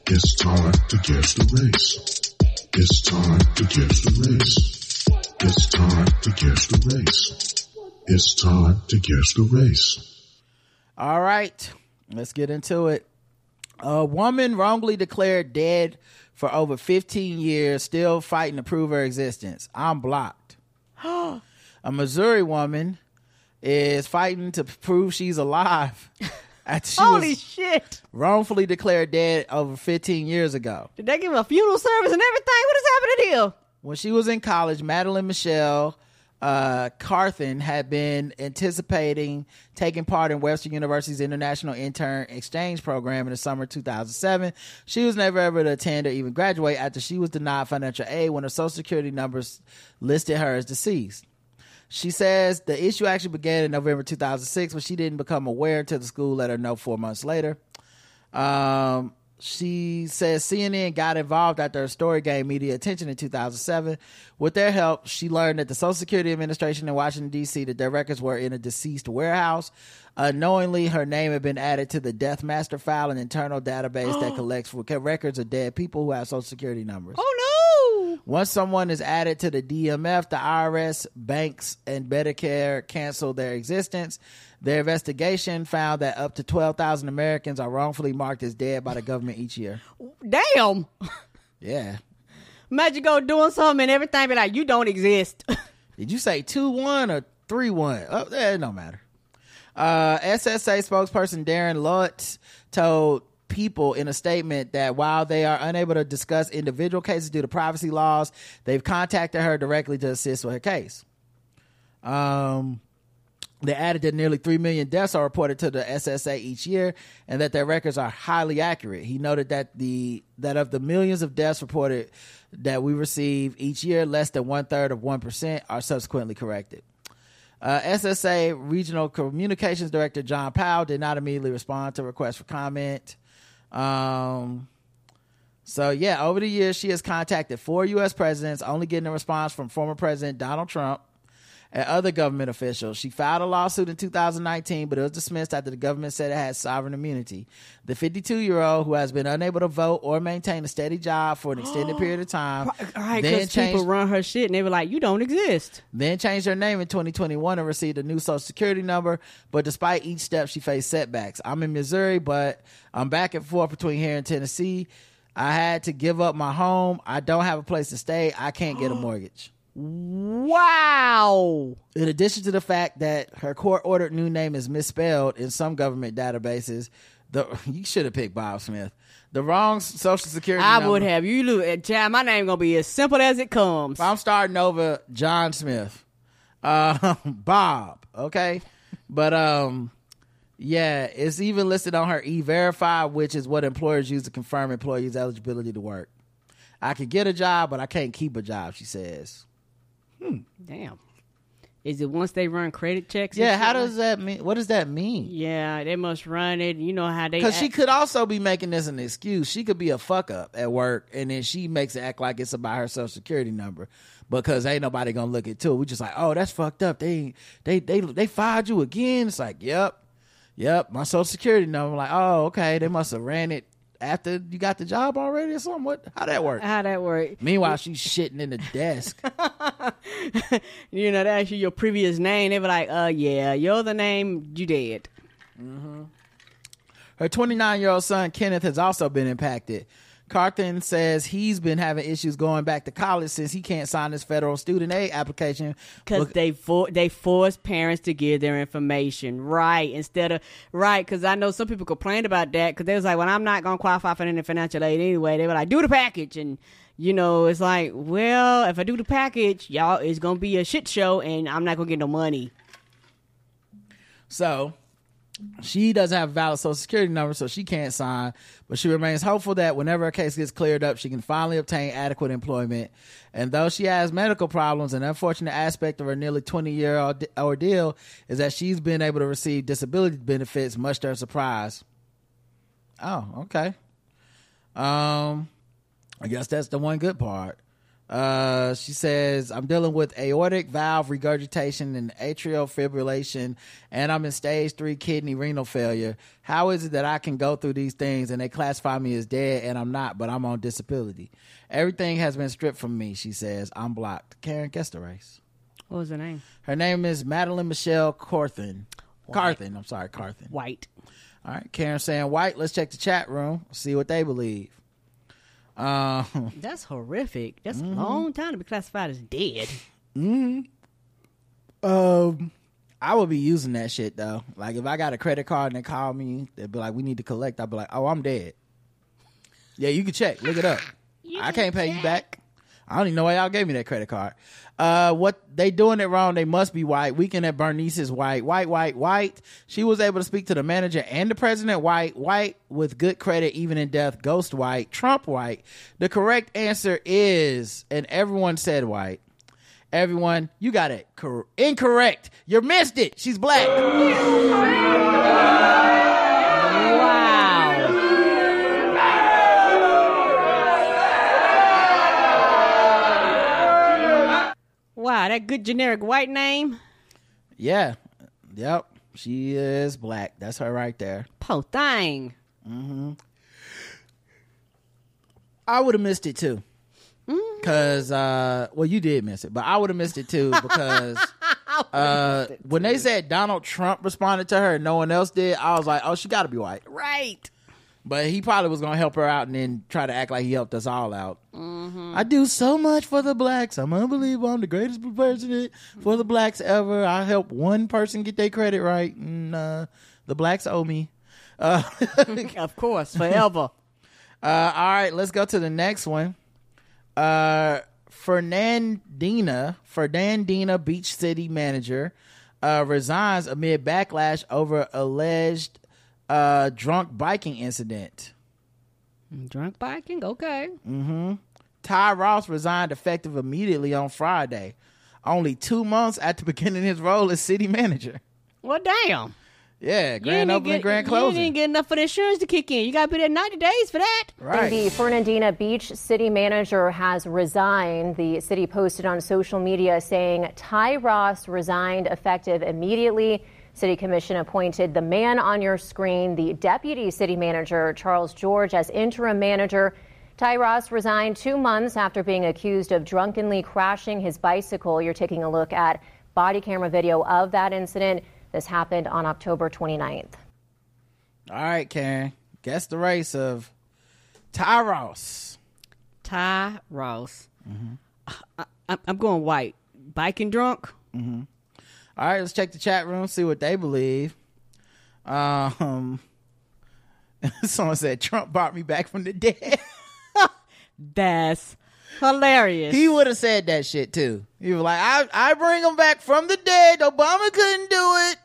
It's time to guess the race. It's time to guess the race. It's time to guess the race. It's time to guess the race. All right, let's get into it. A woman wrongly declared dead for over 15 years, still fighting to prove her existence. I'm blocked. (gasps) a Missouri woman is fighting to prove she's alive. (laughs) After she Holy shit! wrongfully declared dead over 15 years ago. Did they give him a funeral service and everything? What is happening here? When she was in college, Madeline Michelle uh, Carthen had been anticipating taking part in Western University's International Intern Exchange Program in the summer 2007. She was never able to attend or even graduate after she was denied financial aid when her social security numbers listed her as deceased. She says the issue actually began in November 2006 but she didn't become aware until the school let her know four months later. Um, she says CNN got involved after her story gained media attention in 2007. With their help, she learned that the Social Security Administration in Washington, D.C., that their records were in a deceased warehouse. Unknowingly, her name had been added to the Death Master file, an internal database that (gasps) collects records of dead people who have Social Security numbers. Oh no! Once someone is added to the DMF, the IRS, banks, and Medicare cancel their existence. Their investigation found that up to 12,000 Americans are wrongfully marked as dead by the government each year. Damn! Yeah. Imagine go doing something and everything be like, you don't exist. (laughs) Did you say 2 1 or 3 1? Oh, it don't matter. Uh, SSA spokesperson Darren Lutz told people in a statement that while they are unable to discuss individual cases due to privacy laws, they've contacted her directly to assist with her case. Um, they added that nearly 3 million deaths are reported to the SSA each year and that their records are highly accurate. He noted that the that of the millions of deaths reported that we receive each year, less than one third of 1% are subsequently corrected. Uh, SSA Regional Communications Director John Powell did not immediately respond to requests for comment. Um, so yeah, over the years, she has contacted four U.S. presidents, only getting a response from former President Donald Trump and other government officials. She filed a lawsuit in 2019, but it was dismissed after the government said it had sovereign immunity. The 52 year old, who has been unable to vote or maintain a steady job for an extended (gasps) period of time, All right, then because people run her shit and they were like, you don't exist. then changed her name in 2021 and received a new social security number. But despite each step, she faced setbacks. I'm in Missouri, but I'm back and forth between here and Tennessee. I had to give up my home. I don't have a place to stay. I can't get a (gasps) mortgage. Wow. In addition to the fact that her court ordered new name is misspelled in some government databases, the (laughs) you should have picked Bob Smith. The wrong social security I number- would have. You look, Chad, my name gonna be as simple as it comes. I'm starting over John Smith. Uh (laughs) Bob, okay? But um yeah, it's even listed on her e-verify, which is what employers use to confirm employees' eligibility to work. I could get a job, but I can't keep a job, she says. Hmm. Damn. Is it once they run credit checks? Yeah, how does that mean? What does that mean? Yeah, they must run it. You know how they. Because she could also be making this an excuse. She could be a fuck up at work, and then she makes it act like it's about her social security number because ain't nobody gonna look at it. We just like, oh, that's fucked up. They they they they fired you again. It's like, yep, yep, my social security number. I'm like, oh, okay, they must have ran it after you got the job already or something. What? How that work? How that work? Meanwhile, she's shitting in the desk. (laughs) You know, they ask you your previous name. They were like, uh, yeah, you're the name. You dead. Her 29 year old son Kenneth has also been impacted. Carthen says he's been having issues going back to college since he can't sign his federal student aid application Because they for, they force parents to give their information right instead of right. Because I know some people complained about that because they was like, "Well, I'm not gonna qualify for any financial aid anyway." They were like, "Do the package," and you know, it's like, well, if I do the package, y'all, it's gonna be a shit show, and I'm not gonna get no money. So she doesn't have a valid social security number, so she can't sign. But she remains hopeful that whenever her case gets cleared up, she can finally obtain adequate employment. And though she has medical problems, an unfortunate aspect of her nearly 20 year orde- ordeal is that she's been able to receive disability benefits, much to her surprise. Oh, okay. Um, I guess that's the one good part. Uh, she says, I'm dealing with aortic valve regurgitation and atrial fibrillation, and I'm in stage three kidney renal failure. How is it that I can go through these things and they classify me as dead and I'm not, but I'm on disability? Everything has been stripped from me, she says. I'm blocked. Karen, race. What was her name? Her name is Madeline Michelle Carthen. Carthen, I'm sorry, Carthen. White. All right, Karen saying white. Let's check the chat room, see what they believe. Um, (laughs) That's horrific. That's Mm-hmm. a long time to be classified as dead. mm, um, I would be using that shit though. Like if I got a credit card and they call me, they'd be like, "We need to collect." I'd be like, "Oh, I'm dead." Yeah, you can check. Look it up. I can't pay you back. I don't even know why y'all gave me that credit card. Uh, what they doing it wrong? They must be white. Weekend at Bernie's is white. White, white, white. She was able to speak to the manager and the president. White, white with good credit, even in death. Ghost white. Trump white. The correct answer is, and everyone said white. Everyone, you got it cor- incorrect. You missed it. She's black. Wow, that good generic white name. Yeah. Yep. She is black. That's her right there. Po thing. Mm-hmm. I would have missed it too. Cause uh well you did miss it, but I would have missed it too because (laughs) uh when they said Donald Trump responded to her and no one else did, I was like, Oh, she gotta be white. Right. But he probably was gonna help her out and then try to act like he helped us all out. I do so much for the blacks. I'm unbelievable. I'm the greatest president for the blacks ever. I help one person get their credit right, and uh, the blacks owe me. Uh, (laughs) of course, forever. (laughs) Uh, all right, let's go to the next one. Uh, Fernandina, Fernandina Beach City manager, uh, resigns amid backlash over alleged uh, drunk biking incident. Drunk biking? Okay. Mm-hmm. Ty Ross resigned effective immediately on Friday, only two months after (laughs) beginning his role as city manager. Well, damn. Yeah, grand opening, get- grand closing. You didn't get enough for the insurance to kick in. You got to be there 90 days for that. Right. The Fernandina Beach city manager has resigned. The city posted on social media saying Ty Ross resigned effective immediately. City Commission appointed the man on your screen, the deputy city manager, Charles George, as interim manager. Ty Ross resigned two months after being accused of drunkenly crashing his bicycle. You're taking a look at body camera video of that incident. This happened on October 29th. All right, Karen. Guess the race of Ty Ross. Ty Ross. I, I, I'm going white. Biking drunk? Mm-hmm. All right, let's check the chat room, see what they believe. Um, (laughs) someone said Trump brought me back from the dead. (laughs) That's hilarious. He would have said that shit too. He was like, I, I bring him back from the dead. Obama couldn't do it.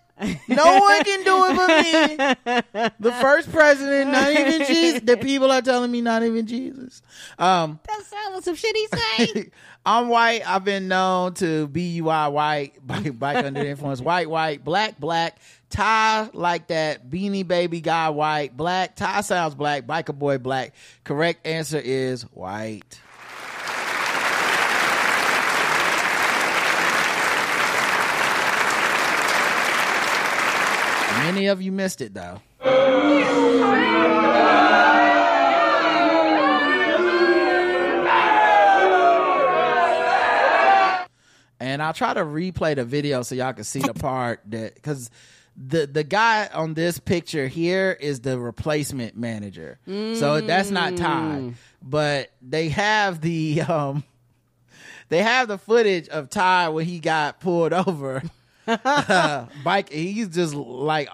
No one can do it but me. The (laughs) first president, not even Jesus. The people are telling me not even Jesus. Um, that sounds some shit he say. (laughs) I'm white. I've been known to B-U-I white, bike, bike under the influence, white, white, black, black, tie like that, beanie baby guy white, black, tie sounds black, biker boy black. Correct answer is white. Many of you missed it though. and I'll try to replay the video so y'all can see the part that because the the guy on this picture here is the replacement manager, so that's not Ty, but they have the (laughs) um they have the footage of Ty when he got pulled (laughs) over. (laughs) bike, he's just like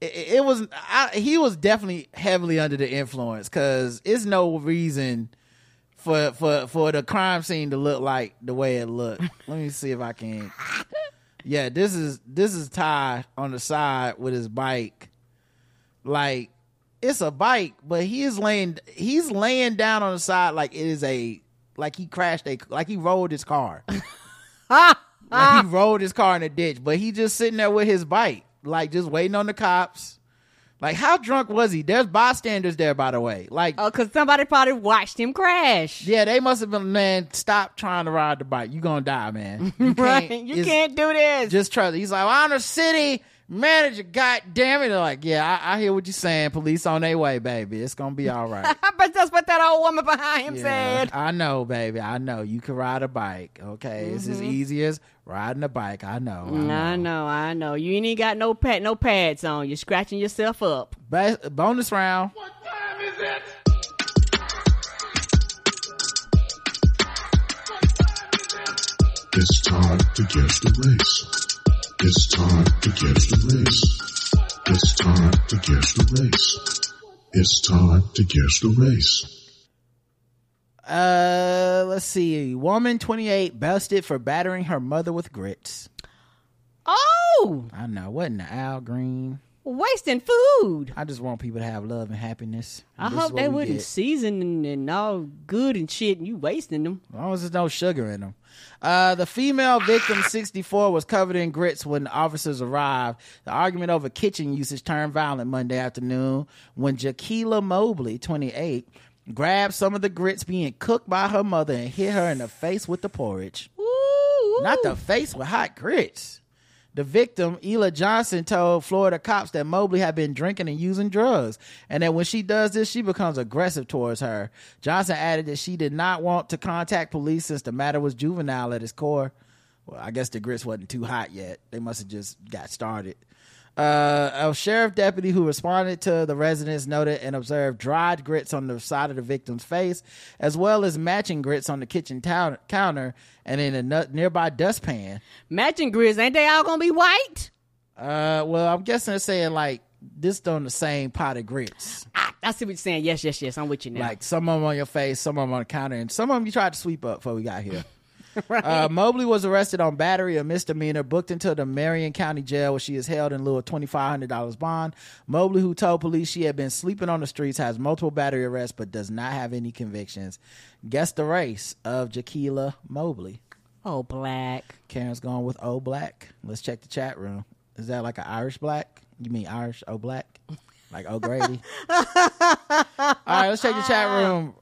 it, it was. I, he was definitely heavily under the influence because it's no reason for for for the crime scene to look like the way it looked. (laughs) Let me see if I can. Yeah, this is this is Ty on the side with his bike. Like it's a bike, but he is laying he's laying down on the side like it is a like he crashed a like he rolled his car. (laughs) like he ah. rolled his car in a ditch, but he just sitting there with his bike, like just waiting on the cops. Like, how drunk was he? There's bystanders there, by the way. Like, oh, because somebody probably watched him crash. Yeah, they must have been, man, stop trying to ride the bike. you going to die, man. You (laughs) right? can't- You it's- can't do this. Just trust. He's like, well, I'm the city manager. God damn it. They're like, yeah, I, I hear what you're saying. Police on their way, baby. It's going to be all right. (laughs) but that's what that old woman behind him Yeah, said. I know, baby. I know. You can ride a bike. Okay. It's as Mhm. easy as riding a bike. I know. I know. I know, I know. You ain't got no pad, no pads on. You're scratching yourself up. Ba- bonus round. What time is it? It's time to guess the race. It's time to guess the race. It's time to guess the race. It's time to guess the race. Uh, let's see. Woman 28 busted for battering her mother with grits. Oh, I know. Wasn't the Al Green? Wasting food. I just want people to have love and happiness. I hope they wouldn't season and, and all good and shit, and you wasting them. As long as there's no sugar in them. Uh, the female victim, 64, was covered in grits when the officers arrived. The argument over kitchen usage turned violent Monday afternoon when Jaquila Mobley, 28, grabbed some of the grits being cooked by her mother and hit her in the face with the porridge. Not the face with hot grits. The victim, Ela Johnson, told Florida cops that Mobley had been drinking and using drugs, and that when she does this, she becomes aggressive towards her. Johnson added that she did not want to contact police since the matter was juvenile at its core. Well, I guess the grits wasn't too hot yet. They must have just got started. Uh, a sheriff deputy who responded to the residents noted and observed dried grits on the side of the victim's face, as well as matching grits on the kitchen counter and in a nu- nearby dustpan. Matching grits, ain't they all gonna be white? Uh, well, I'm guessing they're saying like this on the same pot of grits. Ah, I see what you're saying. Yes, yes, yes. I'm with you now. Like some of them on your face, some of them on the counter, and some of them you tried to sweep up before we got here. (laughs) (laughs) uh, Mobley was arrested on battery, a misdemeanor, booked into the Marion County Jail where she is held in lieu of $2,500 bond. Mobley, who told police she had been sleeping on the streets, has multiple battery arrests but does not have any convictions. Guess the race of Jaquila Mobley. Oh, black. Karen's going with O Black. Let's check the chat room. Is that like an Irish black? You mean Irish O Black? Like O'Grady? (laughs) All right, let's check the chat room.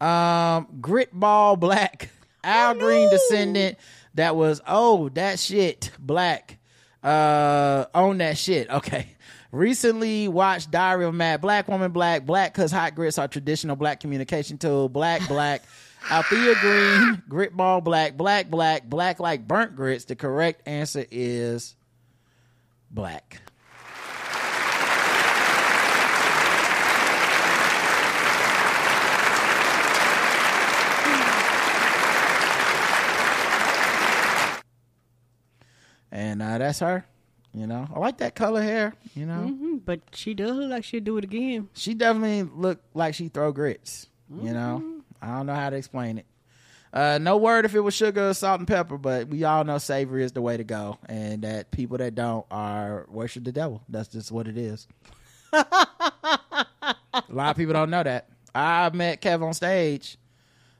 Um, Gritball Black, Al Green descendant that was oh that shit black. Uh, on that shit. Okay. Recently watched Diary of Mad Black Woman Black Black because hot grits are traditional black communication tool. Black Black. (laughs) Althea Green, Gritball Black, Black Black, Black like burnt grits. The correct answer is black. And uh, that's her. You know, I like that color hair. You know, hmm But she does look like she'd do it again. she definitely look like she throw grits. You know, I don't know how to explain it. Uh, no word if it was sugar or salt and pepper, but we all know savory is the way to go, and that people that don't are worship the devil. That's just what it is. A lot of people don't know that. I met Kev on stage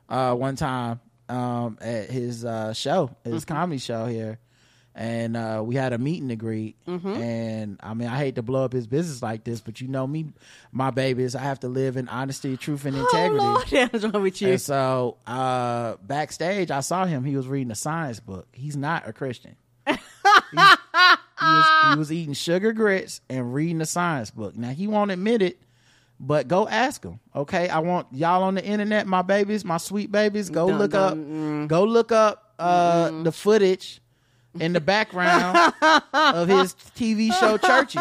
uh, one time um, at his uh, show, his comedy show here, and uh, we had a meet and greet. And I mean, I hate to blow up his business like this, but you know me, my babies. I have to live in honesty, truth, and integrity. Oh, Lord, what's wrong with you? And so uh, backstage, I saw him. He was reading a science book. He's not a Christian. (laughs) He- was, he was eating sugar grits and reading a science book. Now he won't admit it, but go ask him. Okay, I want y'all on the internet, my babies, my sweet babies. Go Dun, look dun, up. Go look up uh, the footage in the background of his TV show Churchy.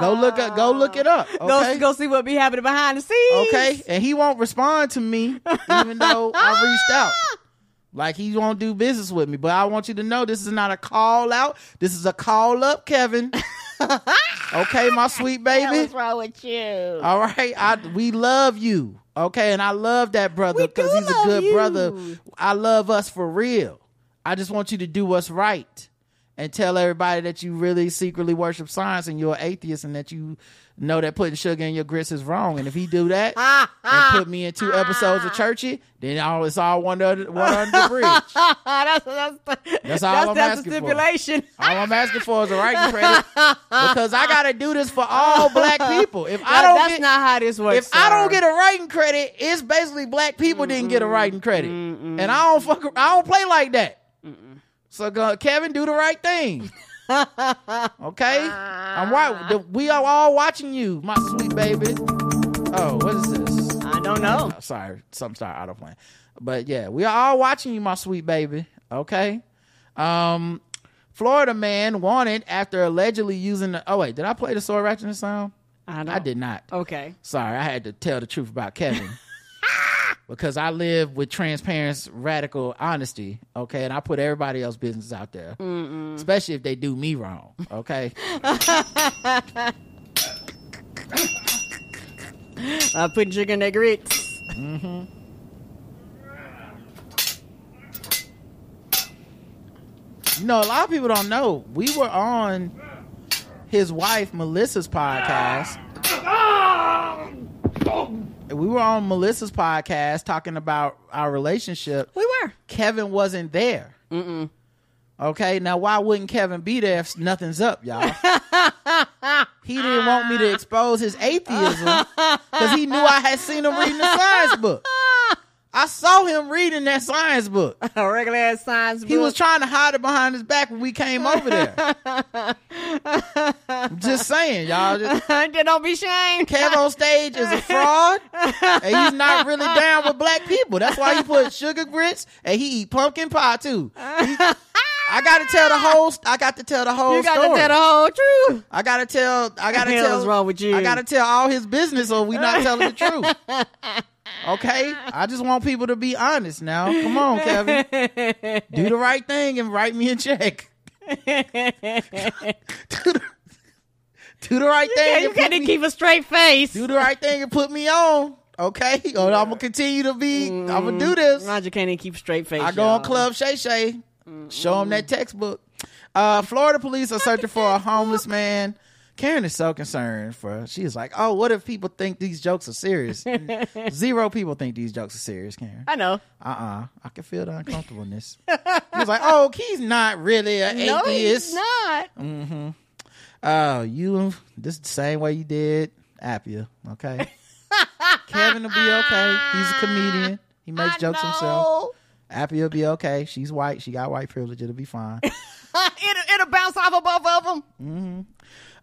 Go look up. Go look it up. Okay. Go, go see what be happening behind the scenes. Okay, and he won't respond to me even though I reached out. Like he won't do business with me. But I want you to know this is not a call out. This is a call up, Kevin. (laughs) okay, my sweet baby. What's wrong with you? All right, I we love you. Okay, and I love that brother because he's a good you. brother. I love us for real. I just want you to do what's right and tell everybody that you really secretly worship science and you're an atheist and that you know that putting sugar in your grits is wrong. And if he do that (laughs) and put me in two episodes of Churchy, then all it's all one under one under the bridge. (laughs) that's, that's, That's all that's, I'm that's asking the for. stipulation. All I'm asking for is a writing credit because I got to do this for all black people. If (laughs) I don't that's get, not how this works. if I don't get a writing credit, it's basically black people didn't get a writing credit, and I don't fuck. I don't play like that. So go, Kevin, do the right thing. (laughs) okay, I'm right. We are all watching you, my sweet baby. Oh, what is this? I don't know. Oh, sorry, something started autoplaying. But yeah, we are all watching you, my sweet baby. Okay. Um, Florida man wanted after allegedly using the. Oh wait, did I play the sword ratchet sound? I, I did not. Okay. Sorry, I had to tell the truth about Kevin. (laughs) because I live with transparency, radical honesty, okay? And I put everybody else's business out there, Mm-mm. especially if they do me wrong, okay? (laughs) I put sugar in their grits. mm-hmm. You know, a lot of people don't know. We were on his wife Melissa's podcast. We were on Melissa's podcast talking about our relationship. We were. Kevin wasn't there. Mm-mm. Okay, now why wouldn't Kevin be there if nothing's up, y'all? (laughs) he didn't want me to expose his atheism because he knew I had seen him reading the science book. I saw him reading that science book. (laughs) A regular ass science book. He was trying to hide it behind his back when we came over there. I'm (laughs) just saying, y'all. Just, (laughs) don't be shamed. Kev on stage is a fraud, and he's not really down with black people. That's why he put sugar grits and he eat pumpkin pie too. He- I got to tell the whole. I got to tell the whole You got story. to tell the whole truth. I gotta tell. I gotta hell tell. is wrong with you? I gotta tell all his business, or we not telling the truth. Okay, I just want people to be honest. Now, come on, Kevin, do the right thing and write me a check. do, (laughs) the, do the right thing. You put got to me- keep a straight face. do the right thing and put me on. Okay, or I'm gonna continue to be. I'm gonna do this. Roger can't even keep a straight face. I go on y'all. Club Shay Shay, show him that textbook. Uh, Florida police are searching for a homeless man. Karen is so concerned for. She's like, "Oh, what if people think these jokes are serious?" (laughs) Zero people think these jokes are serious, Karen. I know. Uh uh I can feel the uncomfortableness. he was like, "Oh, he's not really an No, atheist." he's not. Mm-hmm. Oh, you this is the same way you did Appia, okay? (laughs) Kevin will be okay. He's a comedian. He makes jokes himself. Appia will be okay. She's white. She got white privilege. It'll be fine. (laughs) it'll, it'll bounce off of both of them. hmm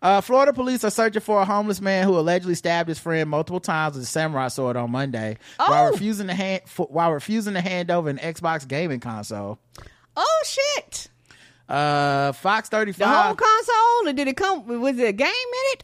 Uh, Florida police are searching for a homeless man who allegedly stabbed his friend multiple times with a samurai sword on Monday while Oh. refusing to hand while refusing to hand over an Xbox gaming console. Oh shit! Uh, Fox thirty five. The whole console, or did it come? Was it a game in it?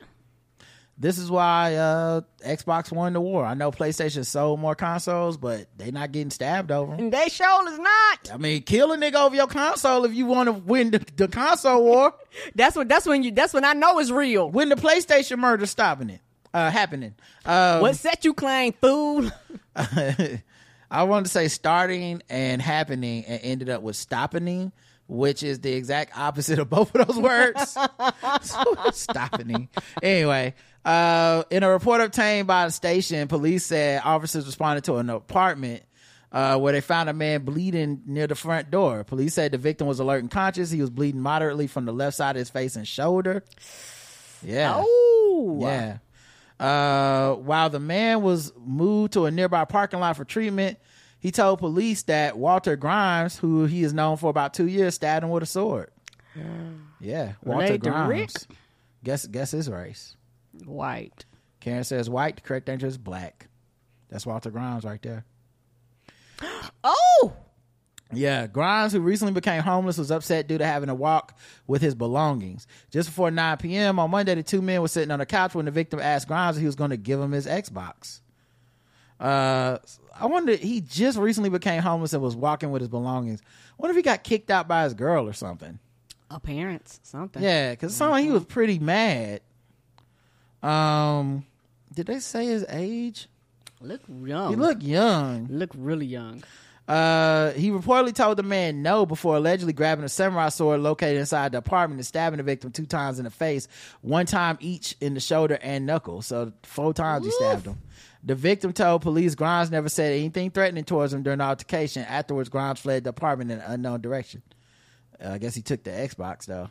This is why uh, Xbox won the war. I know PlayStation sold more consoles, but they not getting stabbed over 'em. And they sure is not. I mean, kill a nigga over your console if you want to win the, the console war. (laughs) That's what. That's when you. That's when I know it's real. When the PlayStation murder stopping it, uh, happening. Um, what set you claim, fool? (laughs) (laughs) I wanted to say starting and happening and ended up with stopping, which is the exact opposite of both of those words. stopping. Anyway, uh, in a report obtained by the station, police said officers responded to an apartment uh, where they found a man bleeding near the front door. Police said the victim was alert and conscious. He was bleeding moderately from the left side of his face and shoulder. Yeah. Oh. Yeah. Uh, while the man was moved to a nearby parking lot for treatment, he told police that Walter Grimes, who he is known for about two years, stabbed him with a sword. Yeah, Walter Related Grimes. Guess guess his race. White. Karen says white. The correct answer is black. That's Walter Grimes right there. (gasps) Oh. Yeah, Grimes, who recently became homeless, was upset due to having to walk with his belongings. Just before 9 p.m. on Monday, the two men were sitting on the couch when the victim asked Grimes if he was going to give him his Xbox. Uh, I wonder, he just recently became homeless and was walking with his belongings. I wonder if he got kicked out by his girl or something. A parents, something. Yeah, because it sounded like he was pretty mad. Um, did they say his age? Look young. He looked young. Look really young. Uh, he reportedly told the man no before allegedly grabbing a samurai sword located inside the apartment and stabbing the victim two times in the face, one time each in the shoulder and knuckle. So four times he stabbed him. The victim told police Grimes never said anything threatening towards him during the altercation. Afterwards, Grimes fled the apartment in an unknown direction. Uh, I guess he took the Xbox though.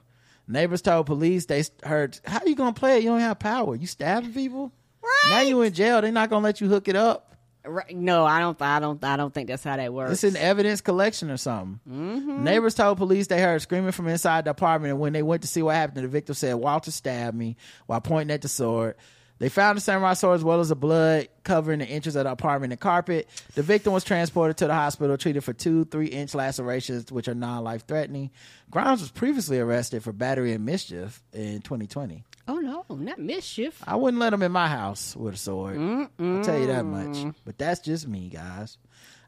Neighbors told police they heard, "How you gonna play it? You don't have power. You stabbing people. Right. Now you in jail. They're not gonna let you hook it up. Right. No, I don't. I don't. I don't think that's how that works. It's an evidence collection or something." Mhm. Neighbors told police they heard screaming from inside the apartment, and when they went to see what happened, the victim said Walter stabbed me while pointing at the sword. They found the samurai sword as well as the blood covering the inches of the apartment and carpet. The victim was transported to the hospital, treated for two three inch lacerations, which are non life threatening. Grimes was previously arrested for battery and mischief in 2020. Oh no, not mischief. I wouldn't let him in my house with a sword. I'll tell you that much. But that's just me, guys.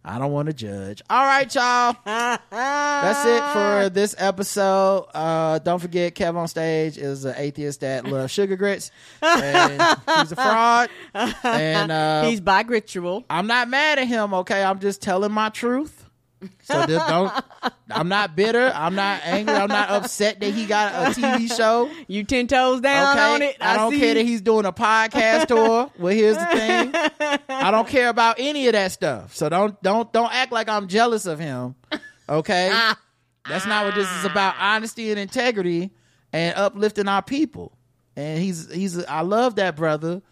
I don't want to judge. All right, y'all. That's it for (laughs) this episode. Uh, don't forget, Kev on stage is an atheist that loves sugar grits. And he's a fraud. (laughs) And uh, He's bigritral. I'm not mad at him. Okay, I'm just telling my truth. So just don't. I'm not bitter. I'm not angry. I'm not upset that he got a TV show. You ten toes down okay? on it. I, don't see. care that he's doing a podcast tour. Well, here's the thing. I don't care about any of that stuff. So don't don't don't act like I'm jealous of him. Okay? That's not what this is about. Honesty and integrity and uplifting our people. And he's he's I love that brother.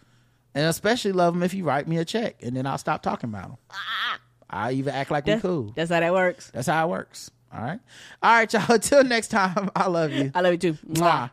And especially love him if he write me a check and then I'll stop talking about him. I even act like we That's- cool. That's how that works. That's how it works. All right. All right, y'all. (laughs) Until next time, I love you. I love you too. Mwah.